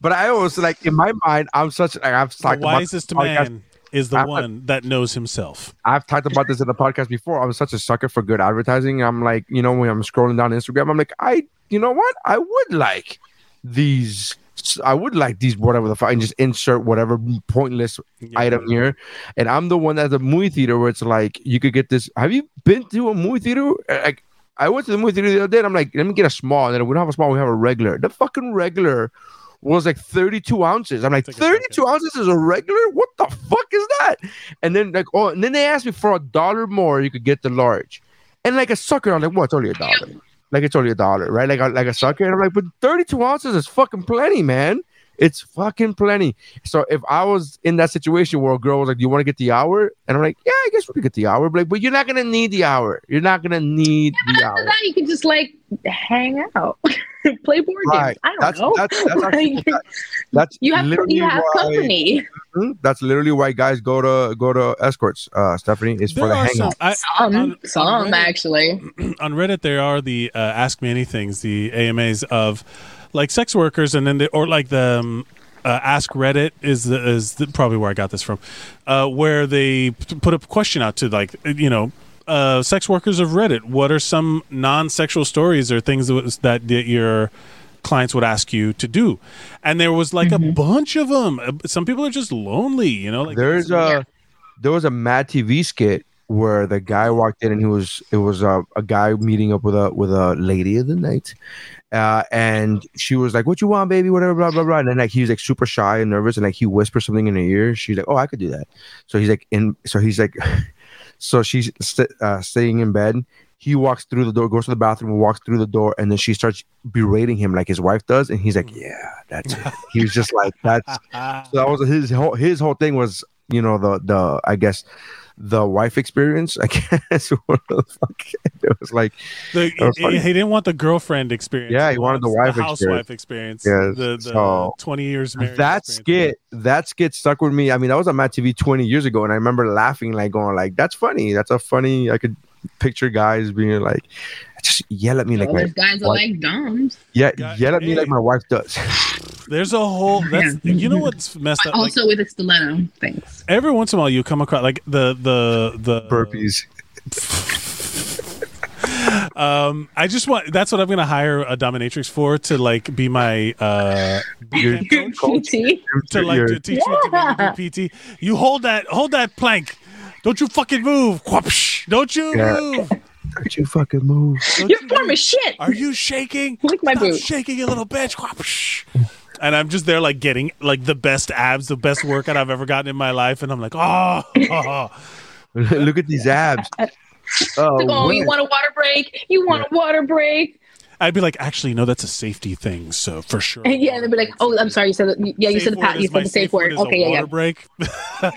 but I always like in my mind, I'm such like I've the talked about wisest podcast- man is the I've- one that knows himself. I've talked about this in the podcast before. I'm such a sucker for good advertising. I'm like, you know, when I'm scrolling down Instagram, I'm like, I, you know what? I would like these. I would like these, whatever the fuck, and just insert whatever pointless item here. And I'm the one at the movie theater where it's like, you could get this. Have you been to a movie theater? Like, I went to the movie theater the other day. And I'm like, let me get a small. And then we don't have a small. We have a regular. The fucking regular was like 32 ounces. I'm like, 32 ounces is a regular? What the fuck is that? And then like, oh, and then they asked me for a dollar more, you could get the large. And like a sucker, I'm like, what? It's only a dollar. Like it's only a dollar, right? Like a, like a sucker. And I'm like, but 32 ounces is fucking plenty, man. It's fucking plenty. So if I was in that situation where a girl was like, "Do you want to get the hour?" and I'm like, "Yeah, I guess we could get the hour," but like, but you're not gonna need the hour. You're not gonna need the hour. That, you can just like hang out, play board games. I don't That's- know. that's- that's actually- Like, That's you have literally you have why- company. Mhm. That's literally why guys go to go to escorts. Uh, Stephanie is for the are some, hangout. I, Some, on- on some Reddit- actually. on Reddit there are the uh, Ask Me Anythings, the AMAs of like sex workers, and then they, or like the um, uh, Ask Reddit is the, is the, probably where I got this from, uh, where they p- put a question out to like you know. Uh, sex workers of Reddit. What are some non-sexual stories or things that, was- that that your clients would ask you to do? And there was like a bunch of them. Some people are just lonely, you know. Like There's a there was a Mad TV skit where the guy walked in and he was it was a, a guy meeting up with a with a lady of the night. Uh, and she was like, "What you want, baby? Whatever, blah blah blah." And then like he was like super shy and nervous, and like he whispers something in her ear. She's like, "Oh, I could do that." So he's like in. So he's like, so she's st- uh, staying in bed. He walks through the door, goes to the bathroom, walks through the door, and then she starts berating him like his wife does, and he's like, mm. "Yeah, that's it." He was just like, "That's." So that was his whole his whole thing was you know the the I guess the wife experience. I guess what the fuck it was like. The, That was he, he didn't want the girlfriend experience. Yeah, he wanted the wants wife housewife experience. Yes, the, the so- twenty years married. that experience. skit that skit stuck with me. I mean, that was on Mad TV 20 years ago, and I remember laughing, like going, like, "That's funny. That's a funny." I could picture guys being like, just yell at me like, Well, my, those guys are wife- like dumbs. yeah, God, yell at me like my wife does. There's a whole. That's you know what's messed up. Like, Also with a stiletto. Thanks. every once in a while, you come across like the the the Burpees. Um, I just want. That's what I'm going to hire a dominatrix for to like be my uh Your boot coach. PT. to like your- to teach me to do PT. You hold that hold that plank. Don't you fucking move. Whoopsh. Don't you Yeah. move. Don't you fucking move. Don't Your you form move. is shit. Are you shaking? Lick my Stop boot. shaking, you little bitch. Whoopsh. And I'm just there, like getting like the best abs, the best workout I've ever gotten in my life, and I'm like, oh, Look at these abs. Oh, Oh, you want a water break? You want a water break? I'd be like, actually, no, that's a safety thing, so for sure. Yeah, they'd be like, "Oh, I'm sorry. You said that, yeah, you said the pat. You said the safe word. is Okay, yeah, yeah. water break.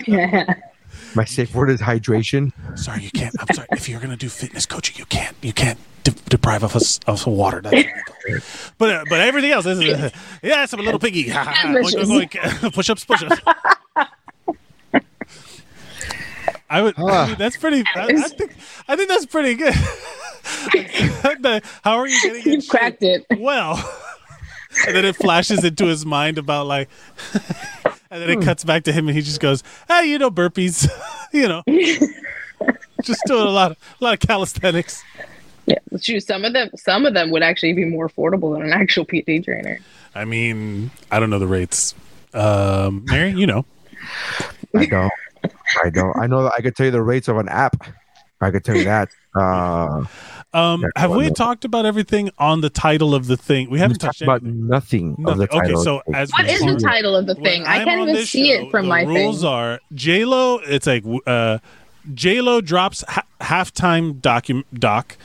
yeah. my safe word is hydration. sorry, you can't. I'm sorry. If you're gonna do fitness coaching, you can't. You can't de- deprive us of some water. That's. But uh, but everything else is uh, yes, I'm a little piggy. Push ups, push ups. I would. I mean, that's pretty. I, I think. I think that's pretty good. How are you getting in You cracked it. Well, and then it flashes into his mind about like, and then it cuts back to him, and he just goes, "Hey, you know, burpees, you know." just doing a lot of a lot of calisthenics. Yeah, shoot, some of them, some of them would actually be more affordable than an actual PT trainer. I mean, I don't know the rates. Um, Mary, you know. I don't. I don't. I know that I could tell you the rates of an app. I could tell you that. Uh, Um, have we no. talked about everything on the title of the thing? We we haven't talked touched about anything. nothing, of the Nothing. Okay, so as What we is the title of the thing? I can't even see show, it from my rules thing. Rules are J Lo. It's like uh, J Lo drops ha- halftime docu- doc.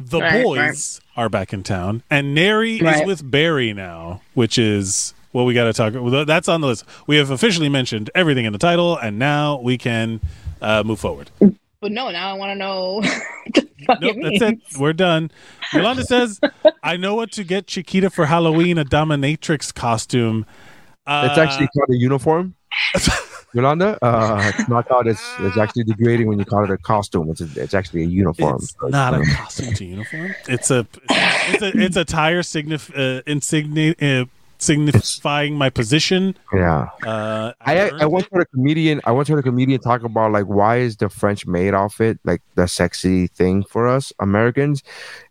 The Right, boys are back in town, and Neri is with Barry now, which is what we got to talk. Well, that's on the list. We have officially mentioned everything in the title, and now we can uh, move forward. But no, now I want to know. what Nope, it that's it. We're done. Yolanda says, "I know what to get Chiquita for Halloween: a dominatrix costume." Uh, It's actually called a uniform. Yolanda, uh, it's not called. It's it's actually degrading when you call it a costume. It's a, it's actually a uniform. It's not a costume to uniform. It's a it's a it's a tire signif uh, insigni- uh, signifying my position. Yeah. Uh, I I once heard a comedian. I once heard a comedian talk about like why is the French maid outfit like the sexy thing for us Americans,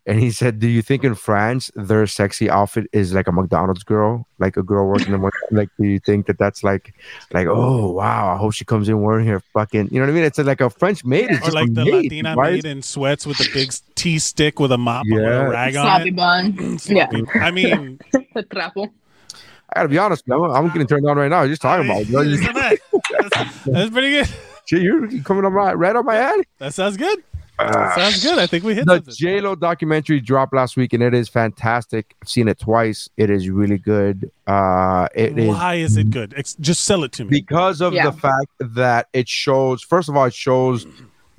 and he said, "Do you think in France their sexy outfit is like a McDonald's girl, like a girl working in Mc- like? Do you think that that's like, like oh wow, I hope she comes in wearing her fucking, you know what I mean? It's like a French maid. It's or like the maid. Latina Why maid is- in sweats with a big tea stick with a mop with Yeah. a rag on Sloppy it. bun. yeah. I mean, The trapo. I gotta be honest, I'm, I'm getting turned on right now. Just talking about it. You- Isn't that- that's, that's pretty good. Shit, you're coming on my right on my alley. That sounds good. That sounds good. I think we hit The something. J Lo documentary dropped last week, and it is fantastic. I've seen it twice. It is really good. Uh, it is Why is it good? Ex- just sell it to me. because of Yeah. the fact that it shows. First of all, it shows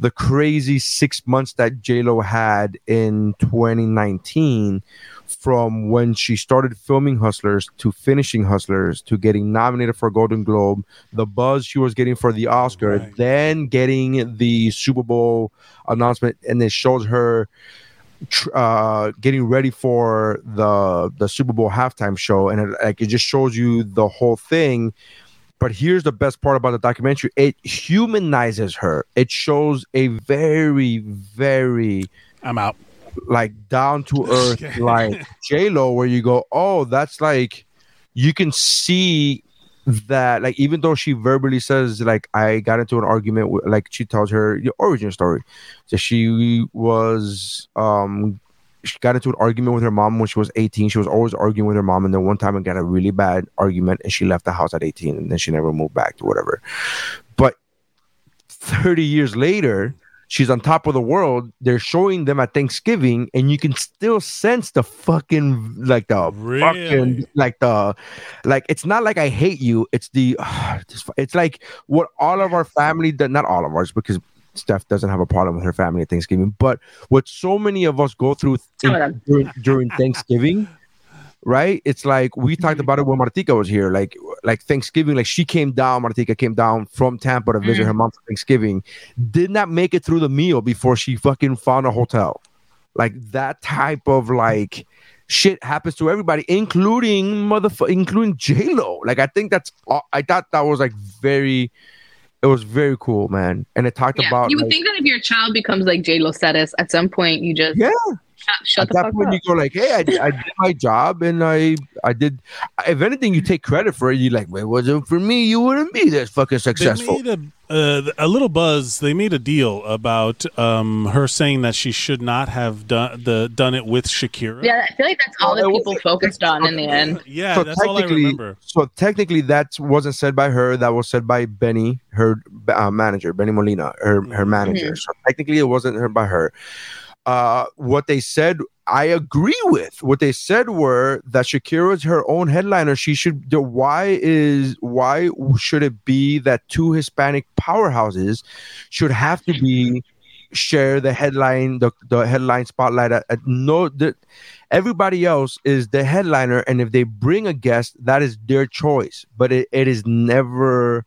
the crazy six months that J Lo had in 2019, from when she started filming Hustlers to finishing Hustlers to getting nominated for a Golden Globe, the buzz she was getting for the Oscar, Right. then getting the Super Bowl announcement, and it shows her uh getting ready for the the Super Bowl halftime show and it, like it just shows you the whole thing but here's the best part about the documentary it humanizes her it shows a very very I'm out. Like down to earth like j-lo where you go oh that's like you can see that like even though she verbally says like i got into an argument with like she tells her the origin story so she was um she got into an argument with her mom when she was 18 she was always arguing with her mom and then one time I got a really bad argument and she left the house at 18 and then she never moved back to whatever. But 30 years later she's on top of the world they're showing them at thanksgiving and you can still sense the fucking like the Really? fucking like the like it's not like i hate you it's the it's like what all of our family that not all of ours because steph doesn't have a problem with her family at thanksgiving but what so many of us go through Some of in- them. during, during thanksgiving right? It's like we talked mm-hmm. about it when martika was here like like thanksgiving like she came down martika came down from tampa to visit mm-hmm. her mom for thanksgiving. Did not make it through the meal before she fucking found a hotel. Like that type of like shit happens to everybody including motherfucker including j-lo. Like i think that's i thought that was like very it was very cool man. And it talked Yeah. about you would like, think that if your child becomes like J Lo status, at some point you just Yeah. Shut, shut at the that fuck point up. you go like hey I, I did my job and i i did if anything you take credit for it You're like well, it wasn't for me you wouldn't be this fucking They successful made a uh, a little buzz. They made a deal about um, her saying that she should not have done the done it with Shakira. yeah, I feel like that's all Well, that people focused on in the end. Yeah, so that's all I technically, remember. so technically, that wasn't said by her. That was said by Benny, her uh, manager, Benny Molina, her her Mhm. manager. So technically, it wasn't her by her. Uh, what they said, I agree with. What they said were that Shakira is her own headliner. She should. The, why is why should it be that two Hispanic powerhouses should have to be share the headline the, the headline spotlight at, at no the, everybody else is the headliner and if they bring a guest that is their choice but it, it is never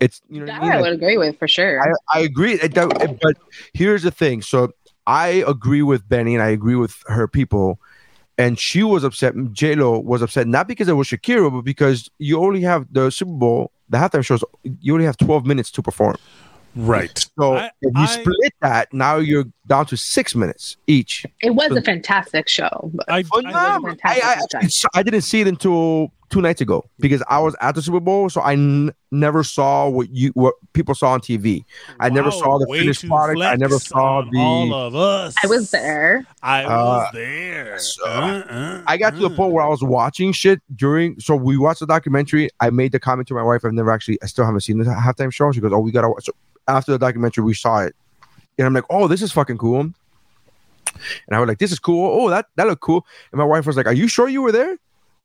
it's you know That I mean? I Like, would agree with for sure. I, I agree. It but here's the thing. So I agree with Benny and I agree with her people. And she was upset. J Lo was upset not because it was Shakira, but because you only have the Super Bowl, the halftime shows. You only have 12 minutes to perform. Right. So I- if you I- split that, now you're down to six minutes each. it was a fantastic show. But I, I- I, fantastic I. I didn't see it until two nights ago because I was at the Super Bowl, so I n- never saw what you what people saw on TV. I never saw the way finished product. I never saw the. all of us. I was there. I Uh, was there. so- Uh, uh, I got to the uh. point where I was watching shit during. So we watched the documentary. I made the comment to my wife. I've never actually. I still haven't seen the halftime show. She goes, "Oh, we gotta." watch. So after the documentary, we saw it, and I'm like, "Oh, this is fucking cool." And I was like, "This is cool. Oh, that that looked cool." And my wife was like, "Are you sure you were there?"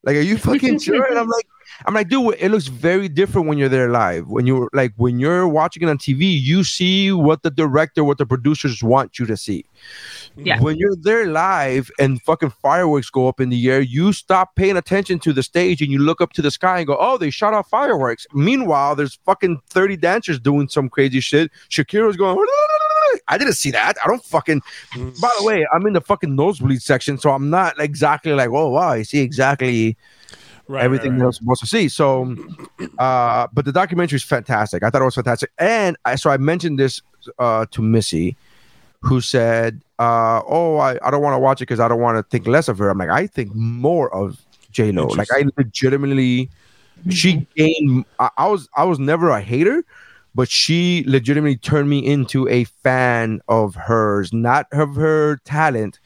Like, are you fucking sure? And I'm like, I'm like, dude, it looks very different when you're there live. When you're like, when you're watching it on TV, you see what the director, what the producers want you to see. Yeah. When you're there live and fucking fireworks go up in the air, you stop paying attention to the stage and you look up to the sky and go, "Oh, they shot off fireworks." Meanwhile, there's fucking 30 dancers doing some crazy shit. Shakira's going. I didn't see that. I don't fucking. By the way, I'm in the fucking nosebleed section, so I'm not exactly like, oh wow, I see exactly Right, everything right, right. I'm supposed to see. So, uh, but the documentary is fantastic. I thought it was fantastic, and I so I mentioned this uh, to Missy, who said, uh, "Oh, I, I don't want to watch it because I don't want to think less of her." I'm like, I think more of J Lo. Like, I legitimately, she gained. I, I was I was never a hater. But she legitimately turned me into a fan of hers, not of her talent,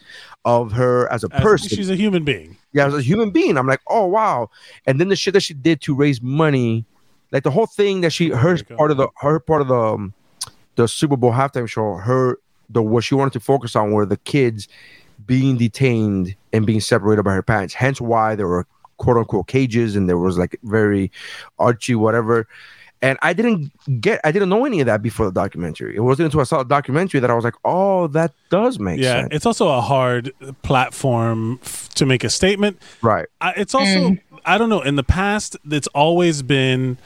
of her as a As- person she's a human being. yeah, as a human being, I'm like, oh wow. And then the shit that she did to raise money, like the whole thing that she her part of the her part of the um, the Super Bowl halftime show, her the what she wanted to focus on were the kids being detained and being separated by her parents. Hence why there were quote unquote cages and there was like very archy whatever. And I didn't get I didn't know any of that before the documentary. It wasn't until I saw the documentary that I was like, oh, that does make yeah, sense. Yeah, it's also a hard platform f- to make a statement. Right. I, it's also mm. I don't know. In the past, it's always been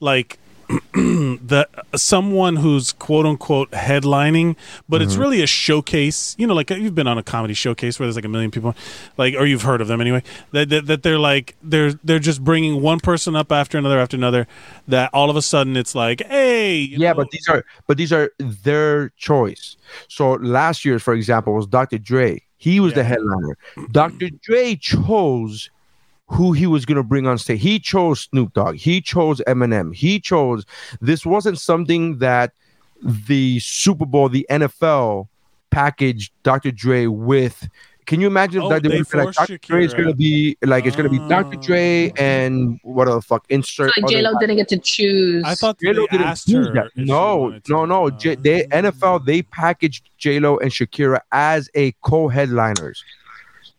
like the someone who's quote unquote headlining, but it's Mhm. really a showcase. You know, like you've been on a comedy showcase where there's like a million people, like or you've heard of them anyway. That that, that they're like they're they're just bringing one person up after another after another. That all of a sudden it's like, hey, yeah, but these are but these are their choice. So last year, for example, was Dr. Dre. He was the headliner. Dr. Dre chose who he was going to bring on stage. He chose Snoop Dogg. He chose Eminem. He chose. This wasn't something that the Super Bowl, the NFL packaged Dr. Dre with. Can you imagine Oh, that they they would like forced Dr. Dre is going to be like it's going to be Dr. Dre oh. and what the fuck insert So J Lo didn't get to choose. I thought J-Lo they didn't asked choose her that. if No, no, no. J- they oh. NFL they packaged J Lo and Shakira as a co-headliners,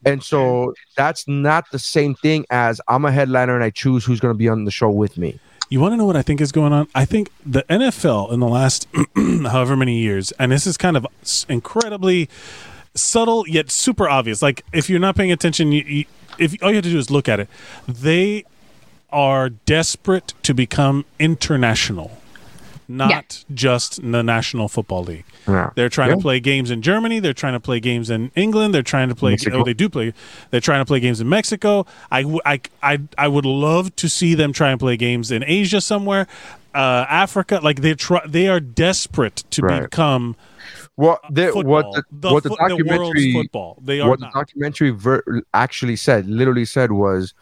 and so that's not the same thing as I'm a headliner and I choose who's going to be on the show with me. You want to know what I think is going on? I think the NFL in the last however many years, and this is kind of incredibly subtle yet super obvious. Like if you're not paying attention, you, you, if all you have to do is look at it, they are desperate to become international, not just the National Football League. Yeah. They're trying Yeah. to play games in Germany. They're trying to play games in England. They're trying to play. Mexico. Oh, they do play. They're trying to play games in Mexico. I, I, I, I would love to see them try and play games in Asia somewhere, uh, Africa. Like they try. They are desperate to Right. become What the, what the, The what the fo- the documentary football. They are what not. the documentary ver- actually said, literally said, was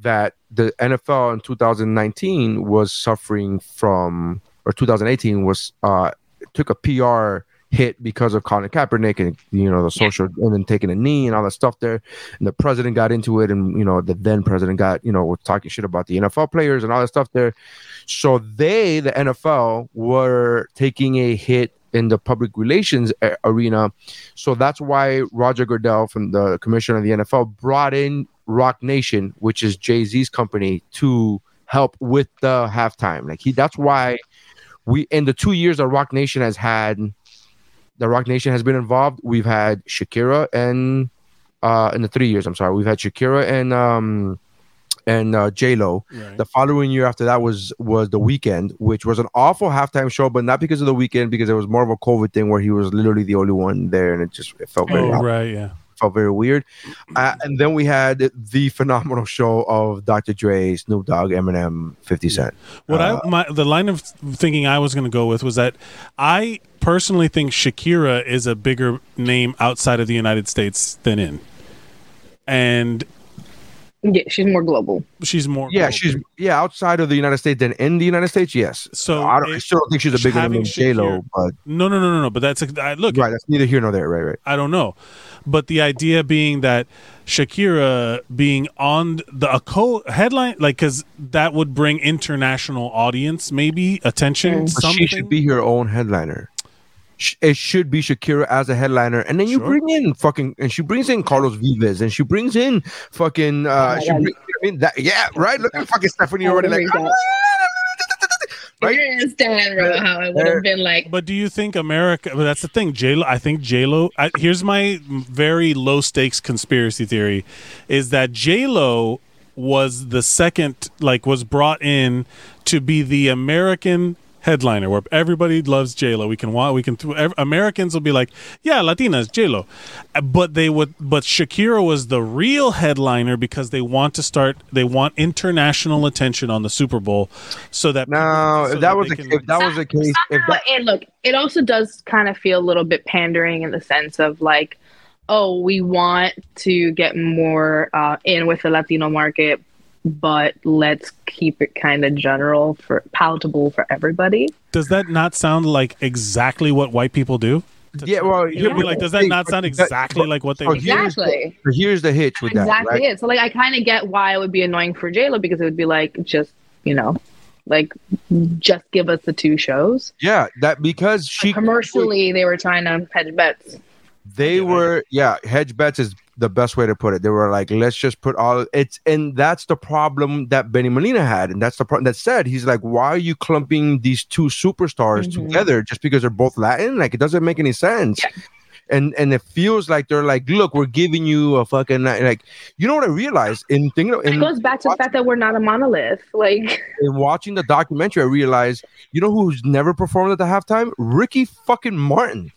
that the NFL in 2019 was suffering from, or 2018 was uh took a PR hit because of Colin Kaepernick and you know the social and then taking a knee and all that stuff there, and the president got into it, and you know the then president got you know was talking shit about the NFL players and all that stuff there. So they, the NFL, were taking a hit in the public relations a- arena. So that's why Roger Goodell from the commissioner of the NFL brought in Roc Nation, which is Jay Z's company, to help with the halftime. Like he, that's why we in the two years that Roc Nation has had, the Roc Nation has been involved. We've had Shakira and uh in the three years, I'm sorry, we've had Shakira and um and uh, J Lo. The following year after that was was the Weeknd, which was an awful halftime show, but not because of the Weeknd, because it was more of a COVID thing where he was literally the only one there, and it just it felt very Oh, right, yeah. Felt very weird. Uh, and then we had the phenomenal show of Dr. Dre, Snoop Dogg, Eminem, 50 Cent. What Uh, I my the line of thinking I was going to go with was that I personally think Shakira is a bigger name outside of the United States than in, and Yeah, she's more global. she's more. yeah, she's yeah outside of the United States than in the United States. Yes. So I, don't, I still don't think she's a bigger name than J Lo, but No, no, no, no, no. But that's a, I, look. right, that's neither here nor there. Right, right. I don't know, but the idea being that Shakira being on the a co headline, like, because that would bring international audience, maybe attention. Mm. But something. she should be her own headliner. Sh- It should be Shakira as a headliner, and then you bring in fucking, and she brings in Carlos Vives, and she brings in fucking, uh, Oh my she God. brings, I mean, that yeah, right. Look at fucking Stephanie already like. There. Right? You understand, bro, how it would have been like. But do you think America? But that's the thing, J Lo. I think J Lo. Here's my very low stakes conspiracy theory: is that J Lo was the second, like, was brought in to be the American headliner, where everybody loves J Lo. We can want, we can. ev- Americans will be like, yeah, Latinas, J Lo, but they would. But Shakira was the real headliner because they want to start. They want international attention on the Super Bowl, so that No, so if that was they the, can- if that was the case, if But that, and look, it also does kind of feel a little bit pandering in the sense of like, oh, we want to get more uh, in with the Latino market, but let's keep it kind of general for palatable for everybody. Does that not sound like exactly what white people do? yeah, well, You'd be like, does that not sound exactly like what they so would do? here's the- Exactly. here's the hitch with exactly that, right? it. So like, I kind of get why it would be annoying for JLo because it would be like, just you know, like just give us the two shows. Yeah, that because she Commercially, they were trying to hedge bets. They were, yeah, hedge bets is the best way to put it. They were like, let's just put all it's, and that's the problem that Benny Molina had, and that's the problem that said he's like, why are you clumping these two superstars Mhm. together just because they're both Latin? Like, it doesn't make any sense. And and it feels like they're like, look, we're giving you a fucking like, you know what I realized in thinking It in, goes back to the fact that we're not a monolith. Like, in watching the documentary, I realized, you know who's never performed at the halftime? Ricky fucking Martin.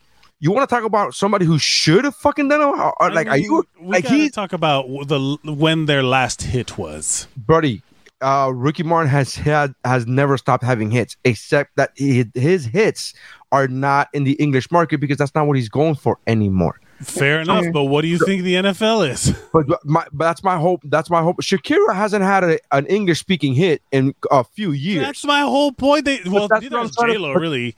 You want to talk about somebody who should have fucking done it? Or, I like, are you like he, talk about the when their last hit was. buddy? Uh, Ricky Martin has had has never stopped having hits, except that he, his hits are not in the English market because that's not what he's going for anymore. Fair enough, but what do you think the NFL is? But, but my but that's my hope. That's my hope. Shakira hasn't had a, an English speaking hit in a few years. That's my whole point. They well, that's neither has J Lo really.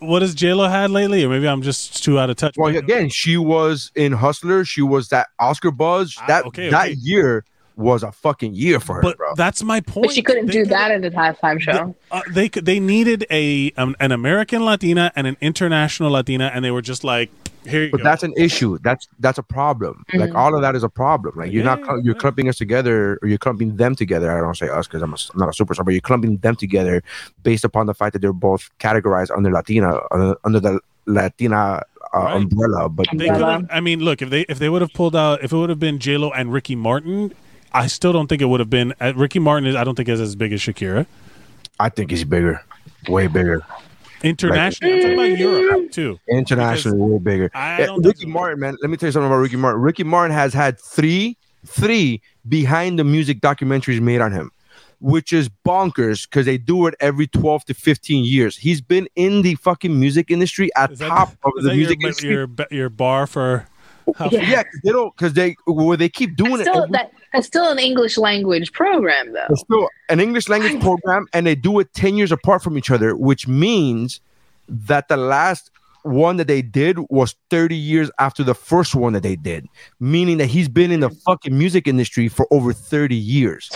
What has J Lo had lately? Or maybe I'm just too out of touch. Well, again, she was in Hustler. She was that Oscar buzz. Ah, That okay, that okay. year was a fucking year for her, but bro. that's my point. but she couldn't They do could've- that in the halftime show. Uh, they could. They needed a um, an American Latina and an international Latina, and they were just like, "Here you But go." that's an issue. That's that's a problem. Like Mm-hmm. all of that is a problem. Like you're not Yeah, cl- you're yeah. clumping us together, or you're clumping them together. I don't say us because I'm, a, I'm not a superstar, but you're clumping them together based upon the fact that they're both categorized under Latina under, under the Latina uh, Right. umbrella. But They Umbrella. could. I mean, look if they if they would have pulled out if it would have been J Lo and Ricky Martin, I still don't think it would have been. Uh, Ricky Martin is I don't think is as big as Shakira. I think he's bigger, way bigger. Internationally, I'm talking about Europe too. Internationally, way bigger. Yeah, don't Ricky. Martin, man. Let me tell you something about Ricky Martin. Ricky Martin has had three, three behind the music documentaries made on him, which is bonkers because they do it every 12 to 15 years. He's been in the fucking music industry at Is that, top of is the that music your, industry. your your bar for? How, Yeah. yeah, 'cause they don't because they well, they keep doing Still, it. every- that, that's still an English language program, though. It's still an English language program, and they do it 10 years apart from each other, which means that the last one that they did was 30 years after the first one that they did, meaning that he's been in the fucking music industry for over 30 years.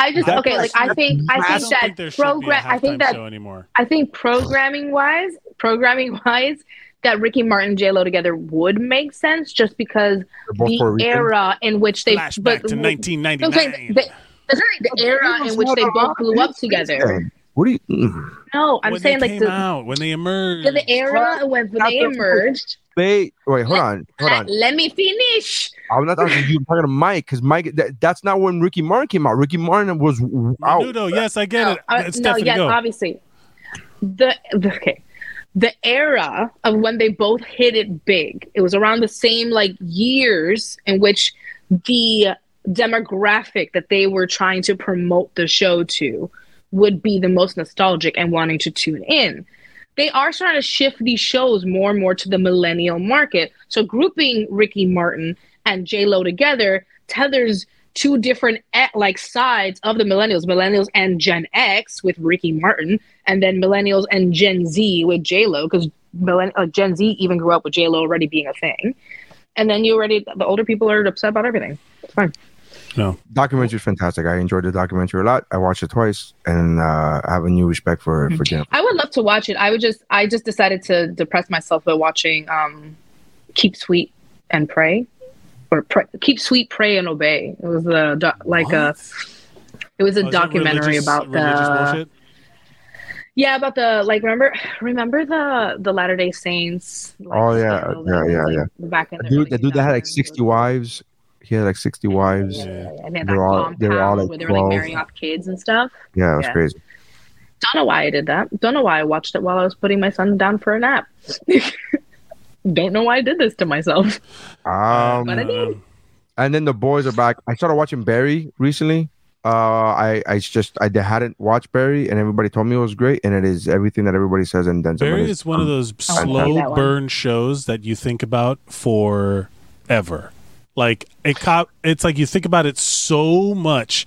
I just That's okay. Like I think I I think don't that think there should be a program. I think that anymore. I think programming wise, programming wise, that Ricky Martin and J Lo together would make sense just because the era in which they Flashback but, to 1999. saying the, that's right, the era in which they both blew up together. What do you? mm. No, I'm when saying they like came the, out, when they emerged. the, the era when, when they That's- emerged. They wait, hold on, hold on. let me finish. I'm not talking to you. I'm talking to Mike because Mike. That, that's not when Ricky Martin came out. Ricky Martin was out. Menudo, yes, I get No, it. uh, It's no, Stephanie, yes, go. obviously. The, the okay, the era of when they both hit it big. It was around the same like years in which the demographic that they were trying to promote the show to would be the most nostalgic and wanting to tune in. They are starting to shift these shows more and more to the millennial market. So grouping Ricky Martin and J Lo together tethers two different eh, like sides of the millennials, millennials and Gen X with Ricky Martin, and then millennials and Gen Z with J Lo because millenn- uh, Gen Z even grew up with J Lo already being a thing. And then you already the older people are upset about everything. It's fine. No. Documentary is fantastic. I enjoyed the documentary a lot. I watched it twice, and uh, I have a new respect for for Jennifer. I would love to watch it. I would just I just decided to depress myself by watching um Keep Sweet and Pray or pray, keep sweet, pray, and obey. It was a doc- like a it was a Oh, documentary religious- about religious the bullshit? Yeah about the like remember remember the the Latter Day Saints. Like, Oh, yeah, yeah, was, yeah, like, yeah. Back in the, The dude, the dude that had like 60 wives. He had like 60 wives. Yeah. And they had that They're all- they were all, like, where they were like marrying off kids and stuff. Yeah, it was Yeah. crazy. Don't know why I did that. Don't know why I watched it while I was putting my son down for a nap. Don't know why I did this to myself. Um, But I did. and then the boys are back. I started watching Barry recently. Uh, I I just I hadn't watched Barry, and everybody told me it was great, and it is everything that everybody says. And then Barry is one of those I like slow burn shows that you think about forever. Like it cop it's like you think about it so much.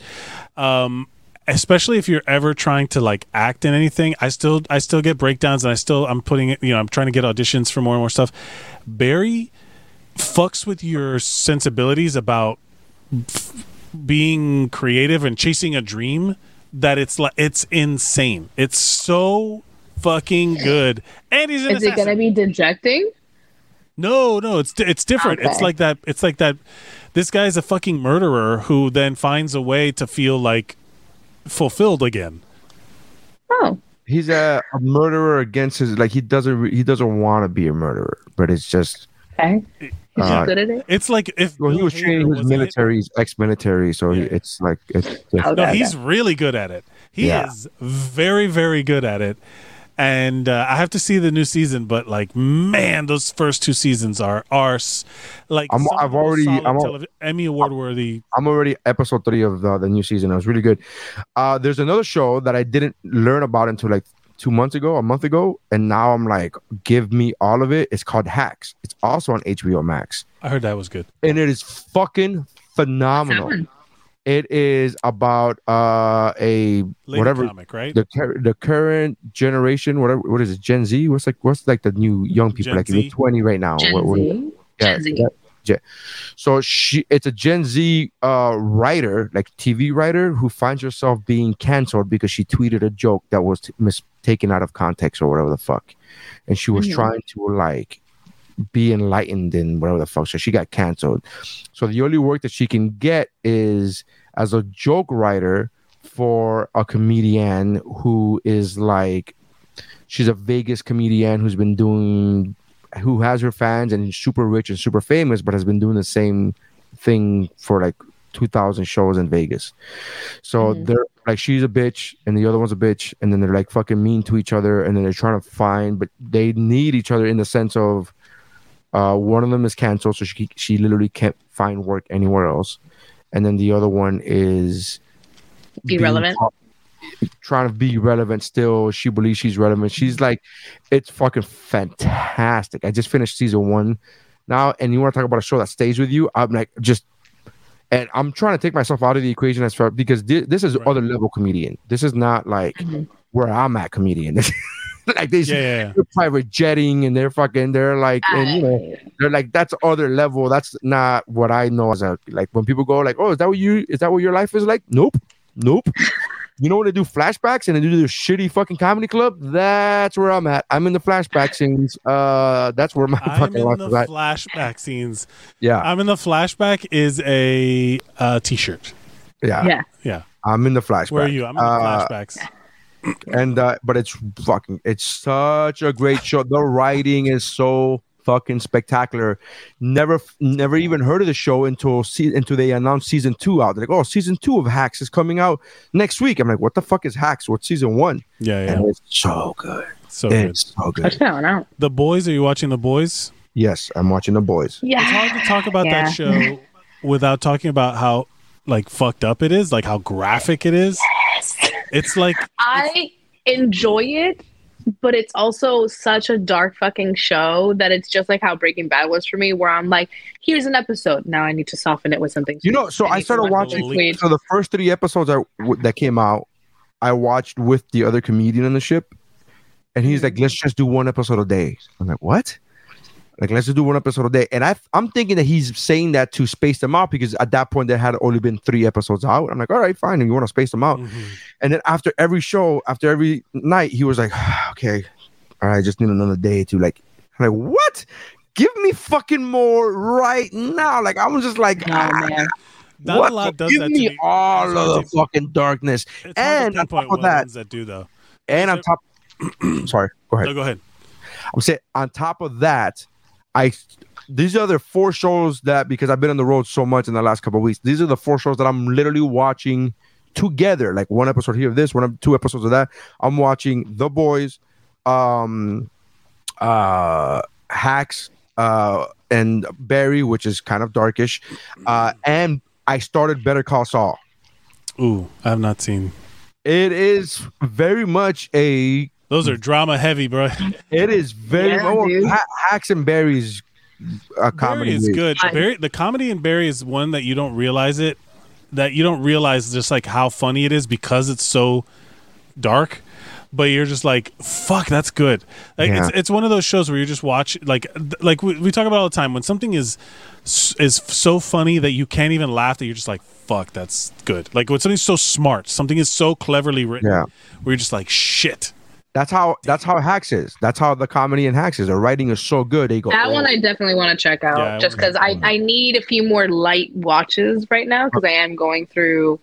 Um especially if you're ever trying to like act in anything. I still I still get breakdowns and I still I'm putting it, you know, I'm trying to get auditions for more and more stuff. Barry fucks with your sensibilities about f- being creative and chasing a dream that it's like it's insane. It's so fucking good. And he's an Is it gonna be dejecting? No, no, it's it's different. It's like that. It's like that. This guy's a fucking murderer who then finds a way to feel like fulfilled again. Oh, he's a, a murderer against his like he doesn't he doesn't want to be a murderer, but it's just okay. Is Uh, good at it? It's like if well he was Hader training his military, he's ex-military, so he, Yeah. it's like it's just, Oh, No, Okay, he's really good at it. He Yeah. is very, very good at it. And uh, I have to see the new season, but like, man, those first two seasons are are like I'm, I've already- I'm al- televi- Emmy award worthy. I'm already episode three of the, the new season. It was really good. Uh, there's another show that I didn't learn about until like two months ago, a month ago, and now I'm like, give me all of it. It's called Hacks. It's also on HBO Max, I heard that was good. and it is fucking phenomenal. It is about uh a Lady whatever comic, right? the the current generation, whatever what is it, Gen Z? What's like what's like the new young people Gen like Z? you're 20 right now? Gen What- what is it? Z. Yeah, Gen Z. that- So she it's a Gen Z uh writer, like TV writer, who finds herself being canceled because she tweeted a joke that was t- mistaken out of context or whatever the fuck, and she was Mhm. trying to like be enlightened and whatever the fuck. So she got canceled. So the only work that she can get is as a joke writer for a comedian who is like she's a Vegas comedian who's been doing who has her fans and is super rich and super famous, but has been doing the same thing for like 2000 shows in Vegas. So Mhm. they're like, she's a bitch and the other one's a bitch. And then they're like fucking mean to each other. And then they're trying to find, but they need each other in the sense of uh, one of them is canceled. So she, she literally can't find work anywhere else. And then the other one is Irrelevant. taught- trying to be relevant still. She believes she's relevant. She's like, it's fucking fantastic. I just finished season one now, and you want to talk about a show that stays with you? I'm like, just, and I'm trying to take myself out of the equation as far because thi- this is Right. other level comedian. This is not like Mhm. where I'm at comedian. like these Yeah, yeah, private jetting and they're fucking they're like and you know they're like that's other level that's not what i know as a like when people go like oh is that what you is that what your life is like nope nope you know when they do flashbacks and they do the shitty fucking comedy club that's where i'm at i'm in the flashback scenes uh that's where my fucking. I'm fucking in life the is at flashback scenes. yeah I'm in the flashback is a uh, t-shirt. yeah Yeah. Yeah. i'm in the flashback Where are you? I'm in the Uh, flashbacks. and uh, but it's fucking it's such a great show the writing is so fucking spectacular never never even heard of the show until se- until they announced season two out they're like oh season two of hacks is coming out next week i'm like what the fuck is hacks what's season one Yeah, yeah. and it's so good So good. it's so Check good that one out. The boys. Are you watching the boys? yes i'm watching the boys Yeah. It's hard to talk about Yeah. that show without talking about how like fucked up it is, like how graphic it is. Yes. It's like I enjoy it, but it's also such a dark fucking show that it's just like how Breaking Bad was for me, where I'm like, here's an episode. Now I need to soften it with something. you know so I i started watching so the first three episodes I, w- that came out i watched with the other comedian on the ship and he's mm-hmm. like let's just do one episode a day i'm like what like let's just do one episode a day and I, i'm thinking that he's saying that to space them out because at that point there had only been three episodes out i'm like all right fine if you want to space them out mhm. and then after every show after every night he was like okay all right I just need another day to like I'm like what give me fucking more right now. Like I was just like, No, ah, man. Not what lot does give that to me me. all It's of the fucking darkness. It's And to on pinpoint top of that- that do though. And on top, sorry, go ahead. No, go ahead. I'm saying on top of that, I these are the four shows that because I've been on the road so much in the last couple of weeks. These are the four shows that I'm literally watching together, like one episode here of this, one two episodes of that. I'm watching The Boys, um, uh, Hacks, uh, and Barry, which is kind of darkish, uh, and I started Better Call Saul. Ooh, I have not seen. It is very much a Those are drama heavy, bro. It is very Yeah, well. Ha- Hacks and Barry's uh, a comedy. Barry is movie. good. Barry, the comedy in Barry is one that you don't realize it, that you don't realize just like how funny it is because it's so dark. But you're just like, fuck, that's good. Like Yeah. it's it's one of those shows where you just watch like th- like we, we talk about all the time when something is is so funny that you can't even laugh that you're just like, fuck, that's good. Like when something's so smart, something is so cleverly written, Yeah. where you're just like, shit. That's how that's how Hacks is. That's how the comedy in Hacks is. The writing is so good. They go That oh, one I definitely want to check out Yeah, just because I, I need a few more light watches right now because I am going through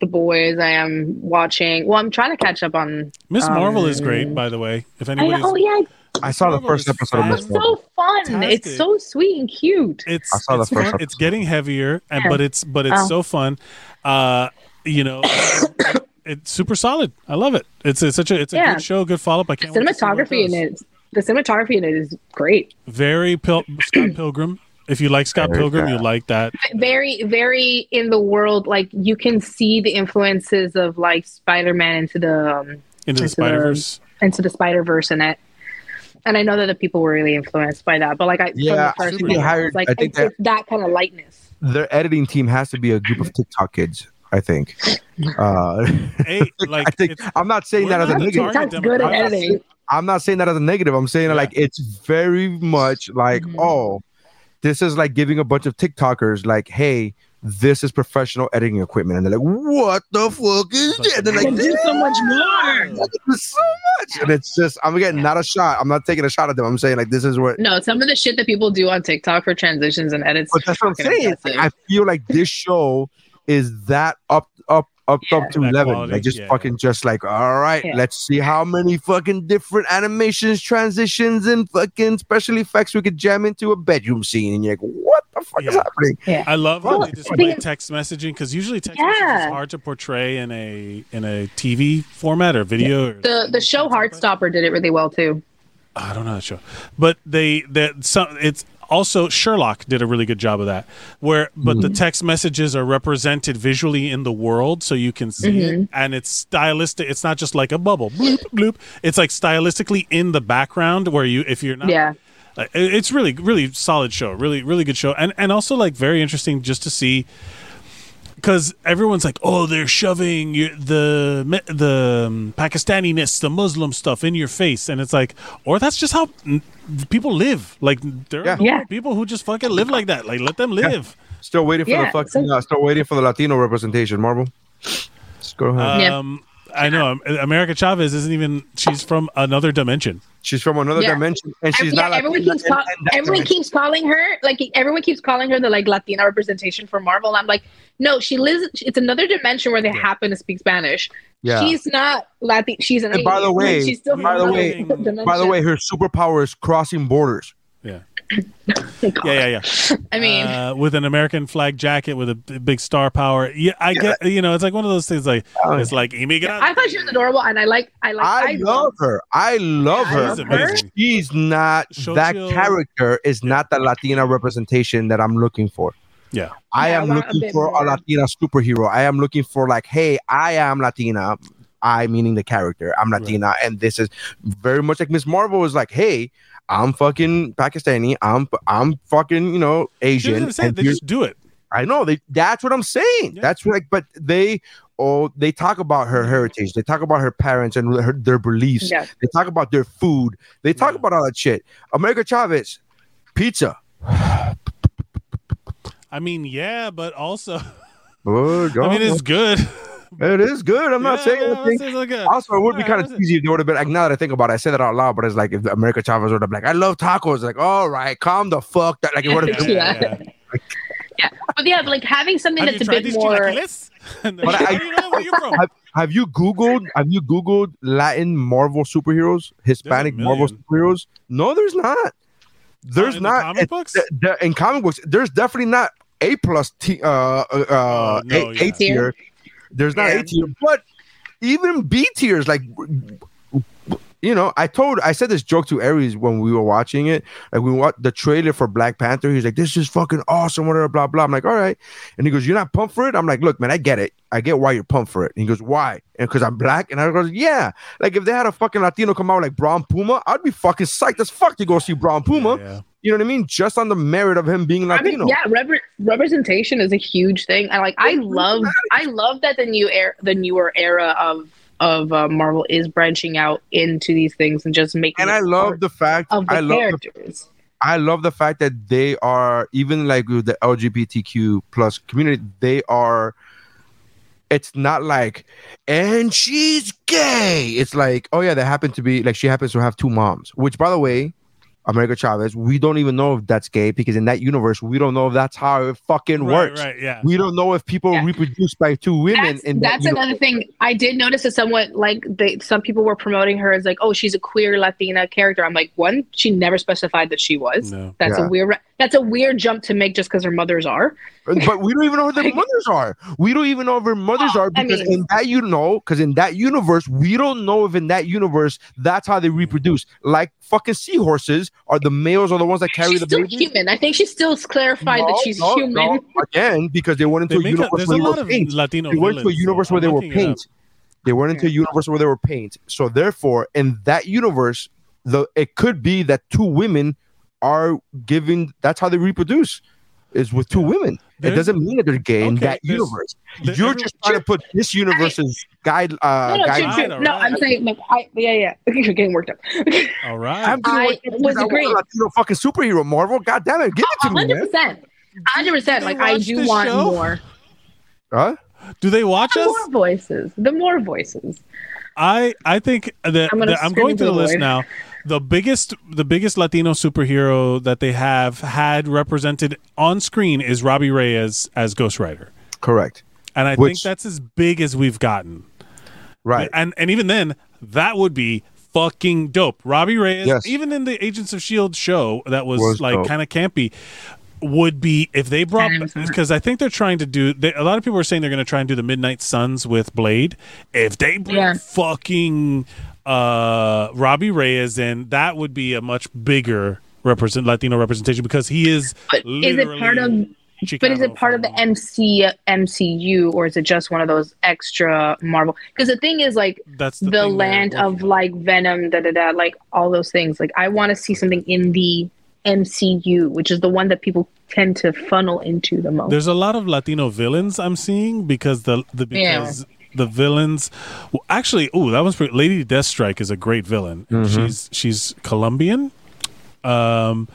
the boys. I am watching. Well, I'm trying to catch up on. Miss Marvel is Um, great, by the way. If I, anybody's, oh yeah, I saw the first episode of Miss it's Marvel. so fun. Fantastic. It's so sweet and cute. it's I saw the it's, first fun. it's getting heavier and Yeah. but it's but it's Oh. so fun uh you know it's super solid i love it it's, it's such a it's a Yeah. good show good follow-up i can't wait to see where Cinematography in it. The cinematography in it is great. very Pil- scott pilgrim if you like scott pilgrim you like that Very, very in the world. Like you can see the influences of like Spider-Man into the um, into the Into the- spider-verse into the Spider Verse in it. And I know that the people were really influenced by that, but like I, Yeah, from the I first think they hired- like I think it's, it's that kind of lightness. Their editing team has to be a group of TikTok kids. I think. Uh, hey like I think I'm not saying that as a negative. target TikTok's good at demographic. editing. I'm not saying that as a negative. I'm saying Yeah. like it's very much like, Mhm. oh, this is like giving a bunch of TikTokers like, hey, this is professional editing equipment, and they're like, what the fuck is But- And They're like, do so much more. There's so much, and it's just I'm getting not a shot. I'm not taking a shot at them. I'm saying like this is what. No, some of the shit that people do on TikTok for transitions and edits. But that's what I'm saying. impressive. I feel like this show is that up, up, up, up to That eleven. quality, Like just yeah. fucking just like, all right, Yeah. let's see how many fucking different animations, transitions, and fucking special effects we could jam into a bedroom scene. And you're like, what the fuck is Yeah. happening? I love how Well, they display think- text messaging because usually text messaging is hard to portray in a in a TV format or video. Or the the show Heartstopper did it really well too. I don't know that show, but they that some it's also Sherlock did a really good job of that. Where but the mm-hmm. text messages are represented visually in the world, so you can see it, mm-hmm. and it's stylistic. It's not just like a bubble bloop bloop. It's like stylistically in the background where you if you're not Yeah. like, it's really really solid show really really good show and and also like very interesting just to see because everyone's like oh they're shoving your, the me- the um, pakistaniness the muslim stuff in your face and it's like or that's just how mm, people live like there Yeah. are Yeah. people who just fucking live like that like let them live Still waiting for Yeah, the fucking. so- uh, still waiting for the Latino representation. Marvel. Let's go ahead. Yeah. um i know america chavez isn't even she's from another dimension she's from another Yeah. dimension, and she's yeah, not. everyone Latina keeps call- in that everyone dimension. keeps calling her like everyone keeps calling her the like Latina representation for Marvel. I'm like, no, she lives. It's another dimension where they happen to speak Spanish. Yeah. She's not Latin. She's an. And by the way- she's still by the way- dimension. By the way, her superpower is crossing borders. yeah yeah yeah yeah I mean, uh, with an American flag jacket with a big star power. Yeah, I get. You know, it's like one of those things. Like Oh, it's like immigrant. I thought she was adorable, and I like. I like. I, love her. I love I her. love She's. She's not Xochitl- that character. Is not the Latina representation that I'm looking for. Yeah, I Yeah, am want a looking bit for a. Latina superhero. I am looking for like, hey, I am Latina. I meaning the character. I'm Latina, and this is very much like Miss Marvel is like, hey, I'm fucking Pakistani. I'm I'm fucking you know Asian. say and they just do it. I know they. That's what I'm saying. Yeah. That's like, but they, oh, they talk about her heritage. They talk about her parents and her, their beliefs. Yeah. They talk about their food. They talk Yeah. about all that shit. America Chavez, pizza. I mean, yeah, but also, Oh, I mean, it's good. It is good. I'm not Yeah, saying yeah, anything. this is Also, it would be Alright, kind of that's it. cheesy if they would have been like, now that I think about it, I say that out loud, but it's like if America Chavez would have been like, I love tacos. Like, all right, calm the fuck down. Like, it would Yeah, have yeah, Yeah. yeah. Yeah, but yeah, but like having something Have you that's a tried bit these more. chilaquiles? But I- you know where you're from? have, have you Googled, have you Googled Latin Marvel superheroes, Hispanic Marvel superheroes? No, there's not. There's in the not. comic It- books? the- the- in comic books, there's definitely not A plus T, uh, uh, uh, Oh, no, A, yeah. A tier. There's not Yeah. A tier, but even B tiers, like you know, I told I said this joke to Aries when we were watching it. Like we watched the trailer for Black Panther. He's like, "This is fucking awesome." Whatever, blah blah. I'm like, "All right," and he goes, "You're not pumped for it?" I'm like, "Look, man, I get it. I get why you're pumped for it." And he goes, "Why?" And because I'm black. And I goes, "Yeah." Like if they had a fucking Latino come out like Brown Puma, I'd be fucking psyched as fuck to go see Brown Puma. Yeah, yeah. You know what I mean? Just on the merit of him being I Latino. mean, yeah, repre- representation is a huge thing. I like. I love. I love that the new era, the newer era of of uh, Marvel is branching out into these things and just making. And I love the fact of the I love the characters. I love the fact that they are even like with the LGBTQ plus community, they are. It's not like, and she's gay. It's like, oh yeah, that happened to be like she happens to have two moms. Which, by the way, America Chavez, we don't even know if that's gay because in that universe, we don't know if that's how it fucking Right, works. right, yeah. We don't know if people Yeah. reproduce by two women. That's, in that that's another thing. I did notice that somewhat like they, some people were promoting her as like, oh, she's a queer Latina character. I'm like, one, she never specified that she was. No. That's Yeah. a weird. That's a weird jump to make just because her mothers are. Uh, but we don't even know who their mothers are. We don't even know if their mothers oh, are I because mean- in that you know, because in that universe, we don't know if in that universe that's how they reproduce. Like fucking seahorses are the males are the ones that carry she's the still baby. human. I think she still clarified that she's no, human. no. Again, because they went They into a a, universe there's where a they lot were of paint. Latino They went to a universe so where they I'm were looking it up. paint. They went into a universe where they were paint. So therefore, in that universe, the it could be that two women are giving. That's how they reproduce. Is with two women. It doesn't mean that they're gay in that universe. there- You're every- just trying to put this universe's guide. Uh, no, no, guide true, true. No, alright. I'm saying, like, I, yeah, yeah. You're getting worked up. All right. I'm doing I what- was agreeing. a Latino fucking superhero, Marvel. God damn it, give it to me, hundred man. percent, hundred percent. Like, I do want show? more, Huh? Do they watch the us? more voices, the more voices. I I think that I'm I'm, gonna I'm going into to the the list now. The biggest the biggest Latino superhero that they have had represented on screen is Robbie Reyes as Ghost Rider. Correct. And I think that's as big as we've gotten. Right. And and even then, that would be fucking dope. Robbie Reyes, Yes. even in the Agents of Shield show that was, Was like kind of campy, would be if they brought because I think they're trying to do. They, a lot of people are saying they're going to try and do the Midnight Suns with Blade. If they bring Yeah. fucking uh, Robbie Reyes in, that would be a much bigger represent Latino representation because he is. But is it part of? But is it part of the MC MCU or is it just one of those extra Marvel? Because the thing is, like That's the, the, land of on. like Venom, da da da, like all those things. Like I want to see something in the MCU, which is the one that people tend to funnel into the most. There's a lot of Latino villains I'm seeing because the the Yeah. Because the villains well, actually oh that was pretty, Lady Deathstrike is a great villain. She's she's Colombian. Um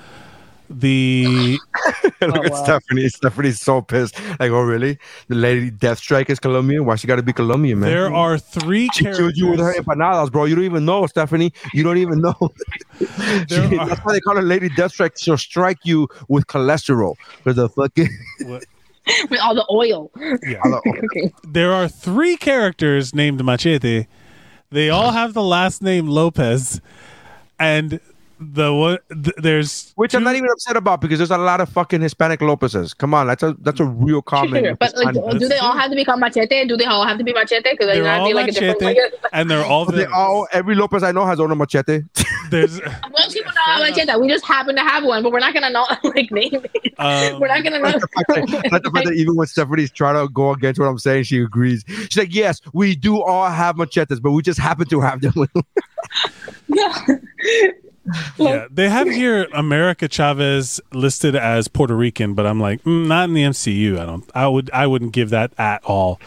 the Look at wow. Stephanie. Stephanie's so pissed. Like, oh really? The lady Deathstrike is Colombian. Why she got to be Colombian, man? there are three she killed you with her empanadas, bro. You don't even know, Stephanie. You don't even know. She- are- that's why they call her Lady Deathstrike. She'll strike you with cholesterol for the fucking. With all the oil. Yeah. okay. There are three characters named Machete. They all have the last name Lopez, and the one th- there's Which I'm not even upset about because there's a lot of fucking Hispanic Lopez's. Come on, that's a that's a real common. But like, do they all have to become machete? Do they all have to be machete? Because They're like, all be like different. machete, Like, and they're all they all every Lopez I know has own a machete. There's most people know machete. We just happen to have one, but we're not gonna know like name it. um, we're not gonna know. Not the fact that, not the fact that even when Stephanie's trying to go against what I'm saying, she agrees. She's like, "Yes, we do all have machetes, but we just happen to have them." yeah, they have here America Chavez listed as Puerto Rican, but I'm like, mm, not in the MCU. I don't. I would. I wouldn't give that at all.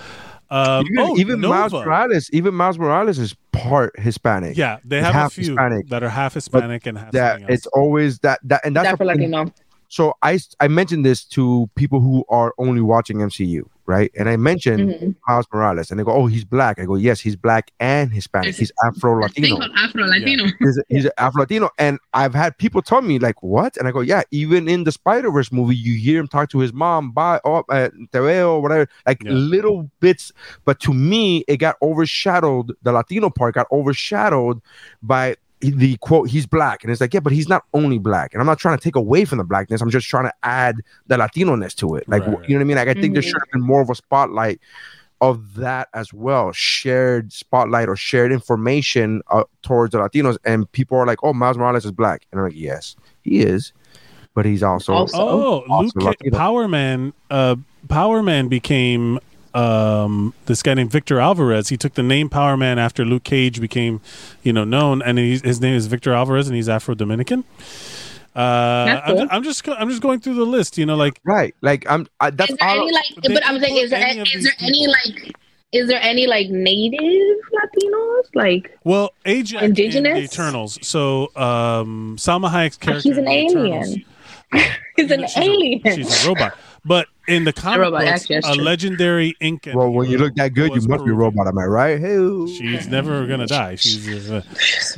Um, even oh, even Miles Morales, even Miles Morales is part Hispanic. Yeah, they have a few Hispanic. that are half Hispanic and half that it's always that that and that's That for a- Latino. So I I mentioned this to people who are only watching MCU, right? And I mentioned Mhm. Miles Morales, and they go, "Oh, he's black." I go, "Yes, he's black and Hispanic. He's Afro Latino. Afro Latino. He's, he's Afro Latino." And I've had people tell me like, "What?" And I go, "Yeah, even in the Spider Verse movie, you hear him talk to his mom, bye, oh, uh, te veo, whatever, like Yeah. little bits." But to me, it got overshadowed. The Latino part got overshadowed by the quote he's black and it's like yeah but he's not only black and i'm not trying to take away from the blackness i'm just trying to add the latino-ness to it like Right, right. you know what i mean like i think there Mhm. should have been more of a spotlight of that as well shared spotlight or shared information uh, towards the latinos and people are like oh miles morales is black and i'm like yes he is but he's also, Also- Oh, Also Luke Ca- Latino. Power Man. Uh, Power Man became um, this guy named Victor Alvarez. He took the name Power Man after Luke Cage became, you know, known, and he's, his name is Victor Alvarez, and he's Afro Dominican. Uh, I'm. I'm just I'm just going through the list. You know, like right like i'm I, that's is there all any like? they But I'm saying, is there any is there any like? Is there any like native Latinos? Like well, Ajax in the Indigenous? Eternals. So um, Salma Hayek's character. he's an in the alien. Eternals- he's an she's a- alien. she's a robot. But in the comic robot, books, actually, a true. legendary Incan. well when you look that good you was must be a Peruvian. robot am i right hey She's never gonna die. She's uh,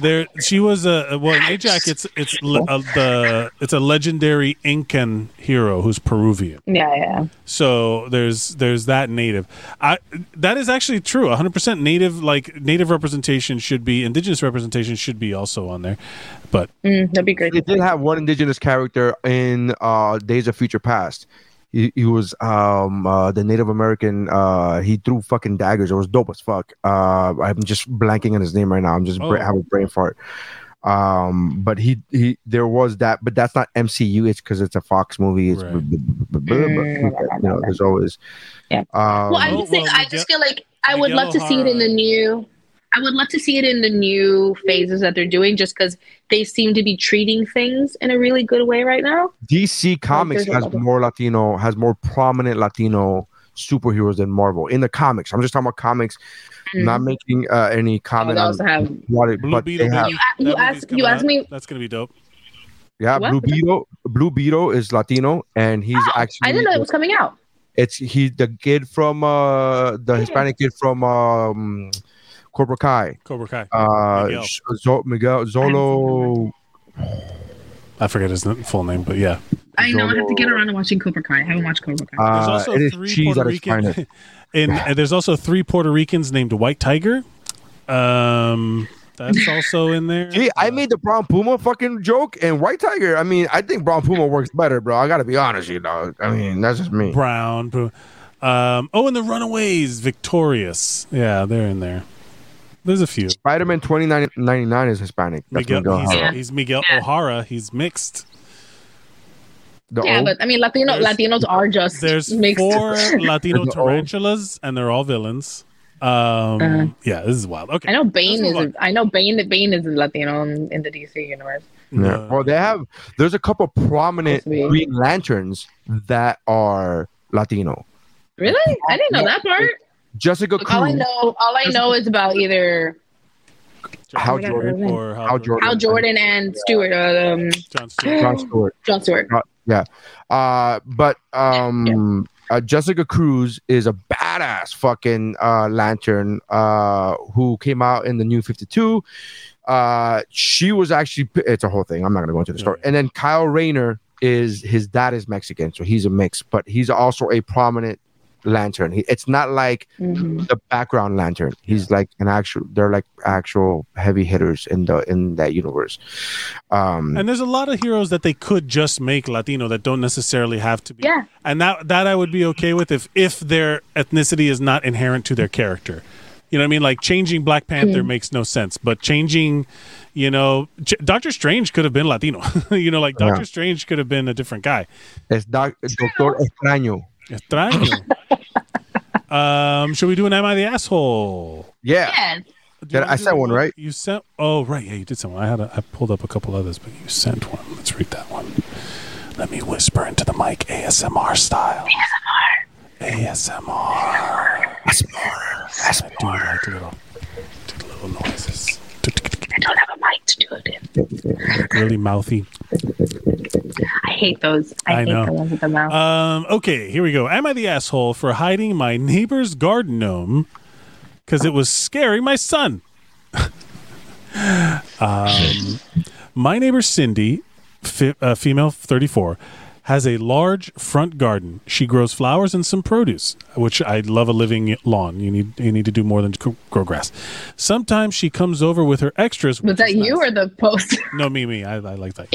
there. She was a well in Ajax. It's it's le- uh, the it's a legendary Incan hero who's Peruvian. yeah, yeah. So there's there's that native. I that is actually true. 100 percent native like native representation should be indigenous representation should be also on there. But Mm, that'd be great. they did have one indigenous character in uh Days of Future Past. He, he was um uh the Native American uh he threw fucking daggers. It was dope as fuck. Uh I'm just blanking on his name right now. I'm just bra- Oh. have a brain fart. Um but he he there was that but that's not MCU it's because it's a Fox movie. It's Right. b- b- b- b- you know there's always Yeah. um, Well, I'm just saying. well, I Miguel- just feel like I would love to see it in the new. I would love to see it in the new phases that they're doing, just because they seem to be treating things in a really good way right now. DC Comics has more Latino, has more prominent Latino superheroes than Marvel in the comics. I'm just talking about comics, not Mhm. making uh, any Oh, comment they on also have. what it, Blue but Beetle, they have. baby, You that asked- you coming asked me- That's gonna be dope. Yeah, What? Blue Beetle. Blue Beetle is Latino, and he's Oh, actually I didn't know it was coming out. it's he, the kid from uh the Hispanic kid from um Cobra Kai. Cobra Kai. Uh, Miguel. Zo- Miguel Xolo. I forget his full name, but yeah. I know. I have to get around to watching Cobra Kai. I haven't watched Cobra Kai. There's Uh, also it is three cheese Puerto at its Rican, and, and there's also three Puerto Ricans named White Tiger. Um, that's also in there. Gee, I Uh, made the Brown Puma fucking joke, and White Tiger. I mean, I think Brown Puma works better, bro. I gotta be honest, you know. I mean, that's just me. Brown. Bru- Um, oh, and the Runaways, Victorious. Yeah, they're in there. There's a few. Spider Man twenty nine ninety nine is Hispanic. That's Miguel, Miguel he's, O'Hara. he's Miguel Yeah. O'Hara. He's mixed. The yeah, O- but I mean, Latino Latinos are just There's mixed. four Latino There's the O. tarantulas, and they're all villains. Um, Uh-huh. yeah, this is wild. Okay, I know Bane is. move I know Bane. Bane is Latino in, in the DC universe. Yeah. Uh, Well, they have. There's a couple prominent Supposed to be. Green Lanterns that are Latino. Really? I didn't know that part. Jessica Look, all I know, all I know is about either Hal my God, Jordan, or Hal Jordan, Hal Jordan and Stewart, uh, um, John Stewart. John Stewart. John Stewart. Uh, but um, uh, Jessica Cruz is a badass fucking uh, lantern uh, who came out in the new 52. Uh, she was actually, it's a whole thing. I'm not going to go into the story. Yeah. And then Kyle Rayner is his dad is Mexican, so he's a mix, but he's also a prominent lantern. He, it's not like Mhm. the background lantern. He's like an actual. They're like actual heavy hitters in the in that universe. Um, And there's a lot of heroes that they could just make Latino that don't necessarily have to be. Yeah. And that that I would be okay with if if their ethnicity is not inherent to their character. You know what I mean? Like changing Black Panther makes no sense, but changing, you know, Ch- Doctor Strange could have been Latino. you know, like Doctor Yeah. Strange could have been a different guy. it's doc, Doctor Extraño. Extraño. Um, should we do an Am I the Asshole? Yeah. Yes. Did- I sent one, right? You sent. Oh, right. Yeah, you did send one. I had. A, I pulled up a couple others, but you sent one. Let's read that one. Let me whisper into the mic, ASMR style. ASMR. ASMR. I do like little, do little noises. Don't have a mic to do it in. Really mouthy. I hate those. I, I hate know. the ones with the mouth. Um, okay, here we go. Am I the asshole for hiding my neighbor's garden gnome because it was scaring my son? um, my neighbor Cindy, fi- uh, female 34, has a large front garden. She grows flowers and some produce, which I love a living lawn. You need you need to do more than grow grass. Sometimes she comes over with her extras. Was that you nice. or the post? No, me, me. I, I like that.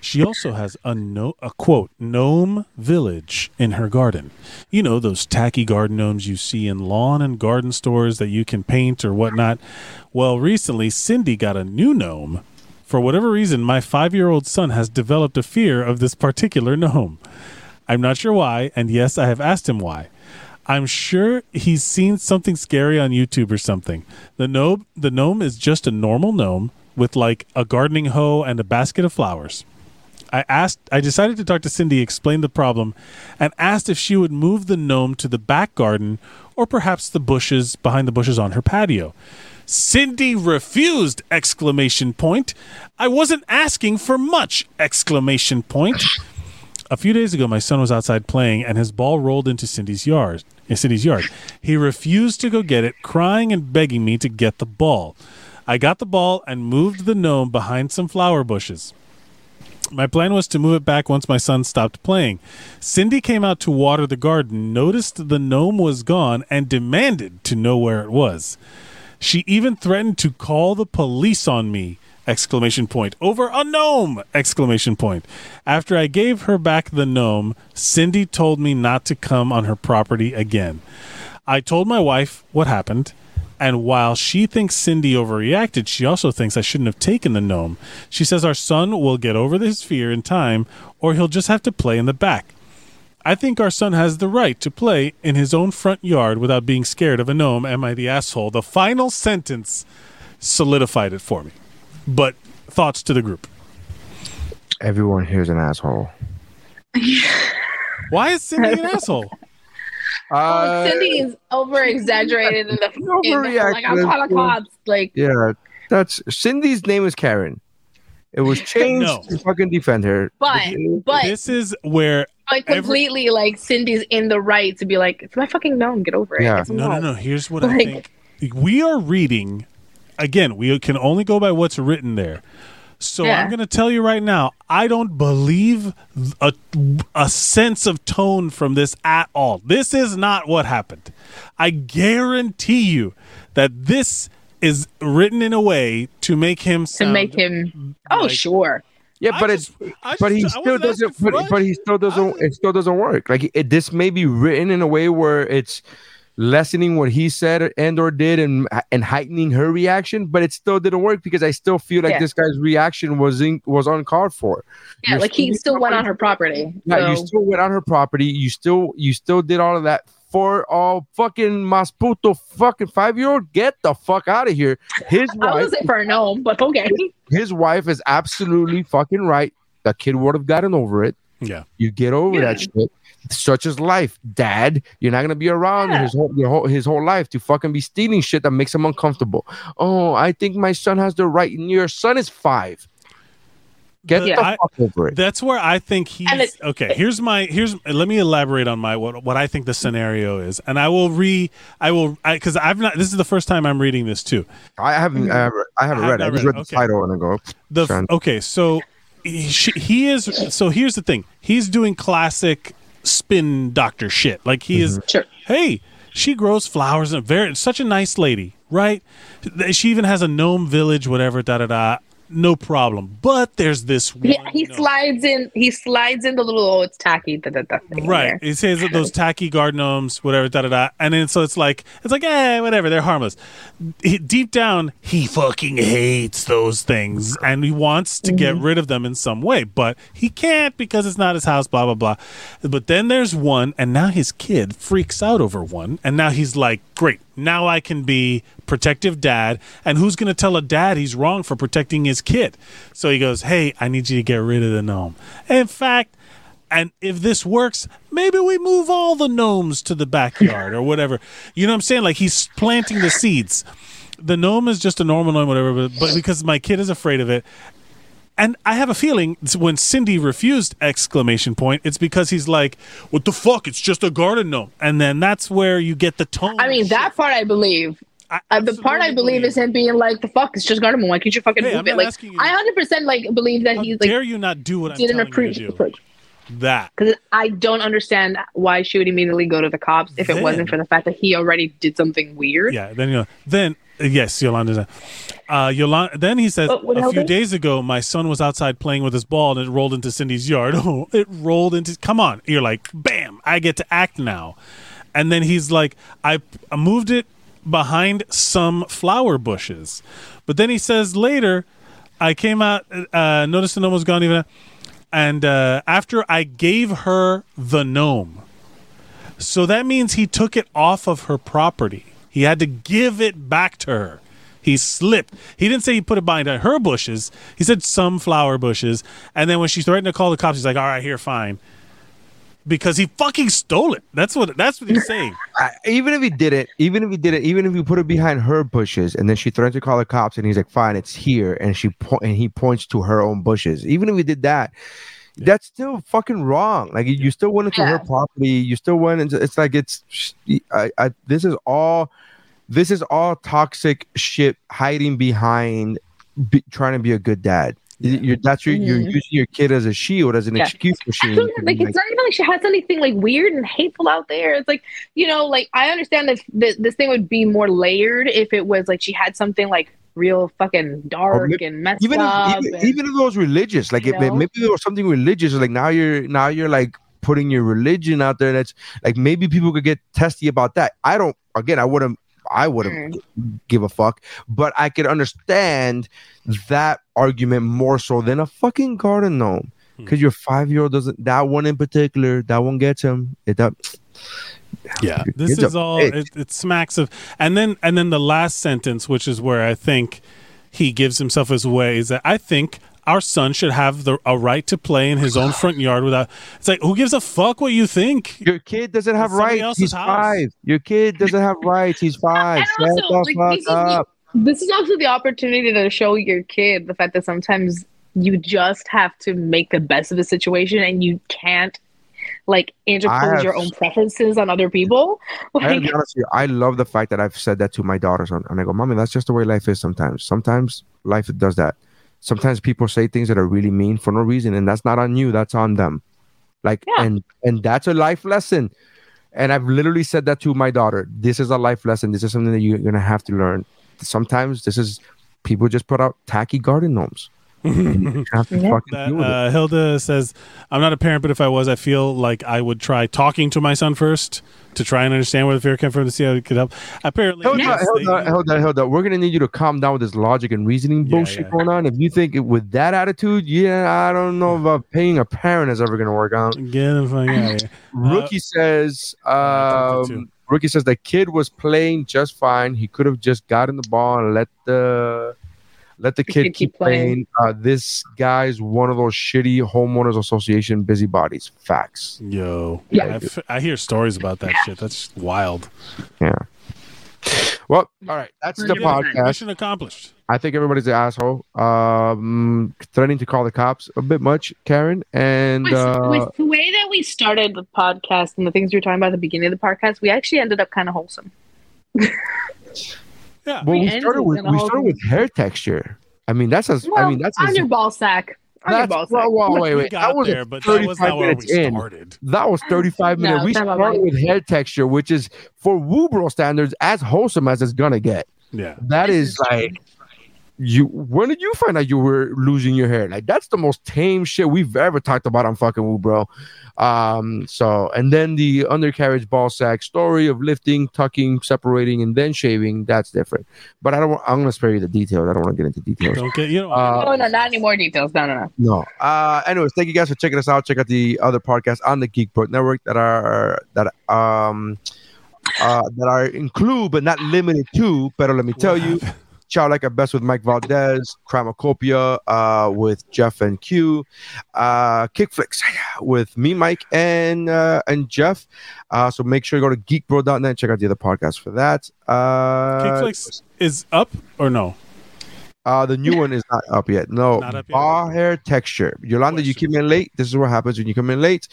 She also has a no, a quote gnome village in her garden. You know those tacky garden gnomes you see in lawn and garden stores that you can paint or whatnot. Well, recently Cindy got a new gnome. For whatever reason, my five-year-old son has developed a fear of this particular gnome. I'm not sure why, and yes, I have asked him why. I'm sure he's seen something scary on YouTube or something. The gnome, the gnome is just a normal gnome with like a gardening hoe and a basket of flowers. I asked I decided to talk to Cindy, explain the problem, and asked if she would move the gnome to the back garden or perhaps the bushes behind the bushes on her patio. Cindy refused exclamation point. I wasn't asking for much exclamation point. A few days ago, my son was outside playing, and his ball rolled into Cindy's yard. In Cindy's yard, he refused to go get it, crying and begging me to get the ball. I got the ball and moved the gnome behind some flower bushes. My plan was to move it back once my son stopped playing. Cindy came out to water the garden, noticed the gnome was gone, and demanded to know where it was. She even threatened to call the police on me! Exclamation point. Over a gnome! Exclamation point. After I gave her back the gnome, Cindy told me not to come on her property again. I told my wife what happened, and while she thinks Cindy overreacted, she also thinks I shouldn't have taken the gnome. She says our son will get over his fear in time, or he'll just have to play in the back. I think our son has the right to play in his own front yard without being scared of a gnome. Am I the asshole? The final sentence solidified it for me. But thoughts to the group. Everyone here's an asshole. Why is Cindy an asshole? Uh, Cindy is over exaggerated in the, in the like I'm Overreacted. calling the. Like yeah, that's Cindy's name is Karen. It was changed No. to fucking defend her. but but This is where but every- completely like Cindy's in the right to be like, it's my fucking gnome, get over it. Yeah. It's No, no, no. Here's what I think. We are reading again. We can only go by what's written there. So Yeah. I'm going to tell you right now. I don't believe a a sense of tone from this at all. This is not what happened. I guarantee you that this is written in a way to make him To make him oh like- sure. Yeah, but just- it's I but he just- I still wasn't asking doesn't. But, but he still doesn't. It still doesn't work. Like it, this may be written in a way where it's lessening what he said and or did and and heightening her reaction, but it still didn't work because I still feel like Yeah. this guy's reaction was in, was uncalled for. Yeah, You're like he still- still went on her property. Yeah, you still went on her property. You still you still did all of that for all fucking Masputo fucking five year old. Get the fuck out of here. His I wife, was say for a gnome, but okay. his wife is absolutely fucking right. The kid would have gotten over it. Yeah. You get over that shit. Such is life, Dad. You're not gonna be around Yeah. his whole, your whole his whole life to fucking be stealing shit that makes him uncomfortable. Oh, I think my son has the right. And your son is five. Get But the I- fuck over it. That's where I think he's it- okay. Here's my here's let me elaborate on my what what I think the scenario is, and I will re I will because I've not this is the first time I'm reading this too. I haven't. I haven't, I haven't I have read it. I not just read read it. the Okay. title and I go. The Fine. okay, so he, he is so here's the thing. He's doing classic spin doctor shit. Like he is. Mm-hmm. Sure. Hey, she grows flowers and very such a nice lady, right? She even has a gnome village, whatever. Da da da. No problem. But there's this one. Yeah, he gnome. slides in. He slides in the little. Oh, it's tacky. Da, da, da, thing Right. It says those tacky garden gnomes, whatever, da da da. And then so it's like it's like, eh, whatever, they're harmless. He, deep down, he fucking hates those things and he wants to get rid of them in some way, but he can't because it's not his house, blah blah blah. But then there's one, and now his kid freaks out over one, and now he's like, Great, now I can be protective dad. And who's gonna tell a dad he's wrong for protecting his kid? So he goes, Hey, I need you to get rid of the gnome. In fact, and if this works, maybe we move all the gnomes to the backyard or whatever. You know what I'm saying? Like he's planting the seeds. The gnome is just a normal gnome, whatever, but, but because my kid is afraid of it, And I have a feeling when Cindy refused exclamation point, it's because he's like, "What the fuck? It's just a garden gnome." And then that's where you get the tone. I mean, that part I believe. I Uh, the part I absolutely believe is him being like, "The fuck, it's just Garden Why can't you fucking Hey, move I'm it?" Like, I hundred percent like believe that he's like dare you not do what I'm didn't telling you do? That. because I don't understand why she would immediately go to the cops if Then- it wasn't for the fact that he already did something weird. Yeah. Then you know. Then yes, Yolanda. Uh, Yolanda. Then he says, what a few did- days ago, my son was outside playing with his ball and it rolled into Cindy's yard. Oh, it rolled into. Come on. You're like, bam! I get to act now. And then he's like, I, I moved it behind some flower bushes. But then he says later, I came out, uh, noticed the gnome was gone even. And uh, after I gave her the gnome, so that means he took it off of her property. He had to give it back to her. He slipped. He didn't say he put it behind her bushes. He said some flower bushes. And then when she threatened to call the cops, he's like, "All right, here, fine," because he fucking stole it. That's what. That's what he's saying. I, even if he did it, even if he did it, even if you put it behind her bushes, and then she threatened to call the cops, and he's like, "Fine, it's here," and she po- and he points to her own bushes. Even if he did that, that's still fucking wrong. Like you- you still went into her property. You still went into. It's like it's. I, I. This is all. This is all toxic shit hiding behind be, trying to be a good dad. You- You're, that's your, you're Mhm. using your kid as a shield, as an Yeah. excuse machine. don't to know, be like it's not even like she has anything like weird and hateful out there. It's like you know, like I understand that th- this thing would be more layered if it was like she had something like real fucking dark maybe- and messed even up. if, even, and- even if it was religious, like it, maybe there was something religious, like now you're now you're like putting your religion out there. That's like maybe people could get testy about that. I don't. Again, I wouldn't. I wouldn't mm. give a fuck, but I could understand that argument more so than a fucking garden gnome. Hmm. Because your five year old doesn't. That one in particular, that one gets him. It that. Yeah, this kid's is all. It, it smacks of, and then and then the last sentence, which is where I think he gives himself his way, is that I think our son should have the a right to play in his own front yard without. It's like who gives a fuck what you think? Your kid doesn't have It's rights. He's house. five. Your kid doesn't have rights. He's five. And Shut also, the like, fuck this is the- this is also the opportunity to show your kid the fact that sometimes you just have to make the best of a situation and you can't like interpose have- your own preferences on other people. I Like, be honest with you, I love the fact that I've said that to my daughters, and and I go, "Mommy, that's just the way life is. Sometimes, sometimes life does that. Sometimes people say things that are really mean for no reason, and that's not on you. That's on them. Like, Yeah. and and that's a life lesson. And I've literally said that to my daughter. This is a life lesson. This is something that you're gonna have to learn. Sometimes this is people just put out tacky garden gnomes. You have to Yeah. fucking That, deal with it. uh, Hilda says, "I'm not a parent, but if I was, I feel like I would try talking to my son first to try and understand where the fear came from to see how it could help." Apparently, Hold yes, on, hold they- on, hold on. We're gonna need you to calm down with this logic and reasoning Yeah, bullshit yeah. going on. If you think it, with that attitude, yeah, I don't know about paying a parent is ever gonna work out. Get him fucking out of here. Rookie says, I think so um, Rookie says the kid was playing just fine. He could have just gotten the ball and let the let the, kid, keep playing. Uh, this guy's one of those shitty homeowners association busybodies. Facts. Yo, Yeah. I've- hear stories about that shit. That's wild. Yeah. Well, all right. That's the podcast. Mission accomplished. I think everybody's an asshole. Um, threatening to call the cops a bit much, Karen. And with, uh, with the way that we started the podcast and the things we were talking about at the beginning of the podcast, we actually ended up kind of wholesome. Yeah. well, we we started with we started with hair texture. I mean, that's as Well, I mean, that's on as, your ball sack. On your that's ball sack. well, well, wait, we wait. got That was there, but that was 35 not where we minutes in. started. That was 35 No, minutes. we it's not about started mine. with hair texture, which is for Woobro standards as wholesome as it's gonna get. Yeah. That is like you when did you find out you were losing your hair? Like that's the most tame shit we've ever talked about on fucking Woo Bro. Um, so and then the undercarriage ball sack story of lifting, tucking, separating, and then shaving, that's different. But I don't want I'm gonna spare you the details. I don't want to get into details. Don't get you know. Uh, oh, no, not any more details. No, no, no. No. Uh anyways, thank you guys for checking us out. Check out the other podcasts on the Geekport Network that are that um uh that are include but not limited to, but let me tell you, Chow Like a Best with Mike Valdez, Crimacopia uh, with Jeff and Q, uh, Kickflix with me, Mike, and uh, and Jeff. Uh, so make sure you go to geekbro.net and check out the other podcast for that. Uh, Kickflix is up or no? Uh, the new one is not up yet. No, bar hair texture. Yolanda, you came in late. This is what happens when you come in late.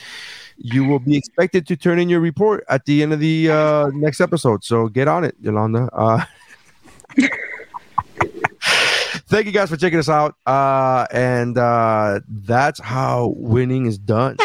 You will be expected to turn in your report at the end of the uh, next episode. So get on it, Yolanda. Uh- Thank you guys for checking us out. Uh, and uh, that's how winning is done.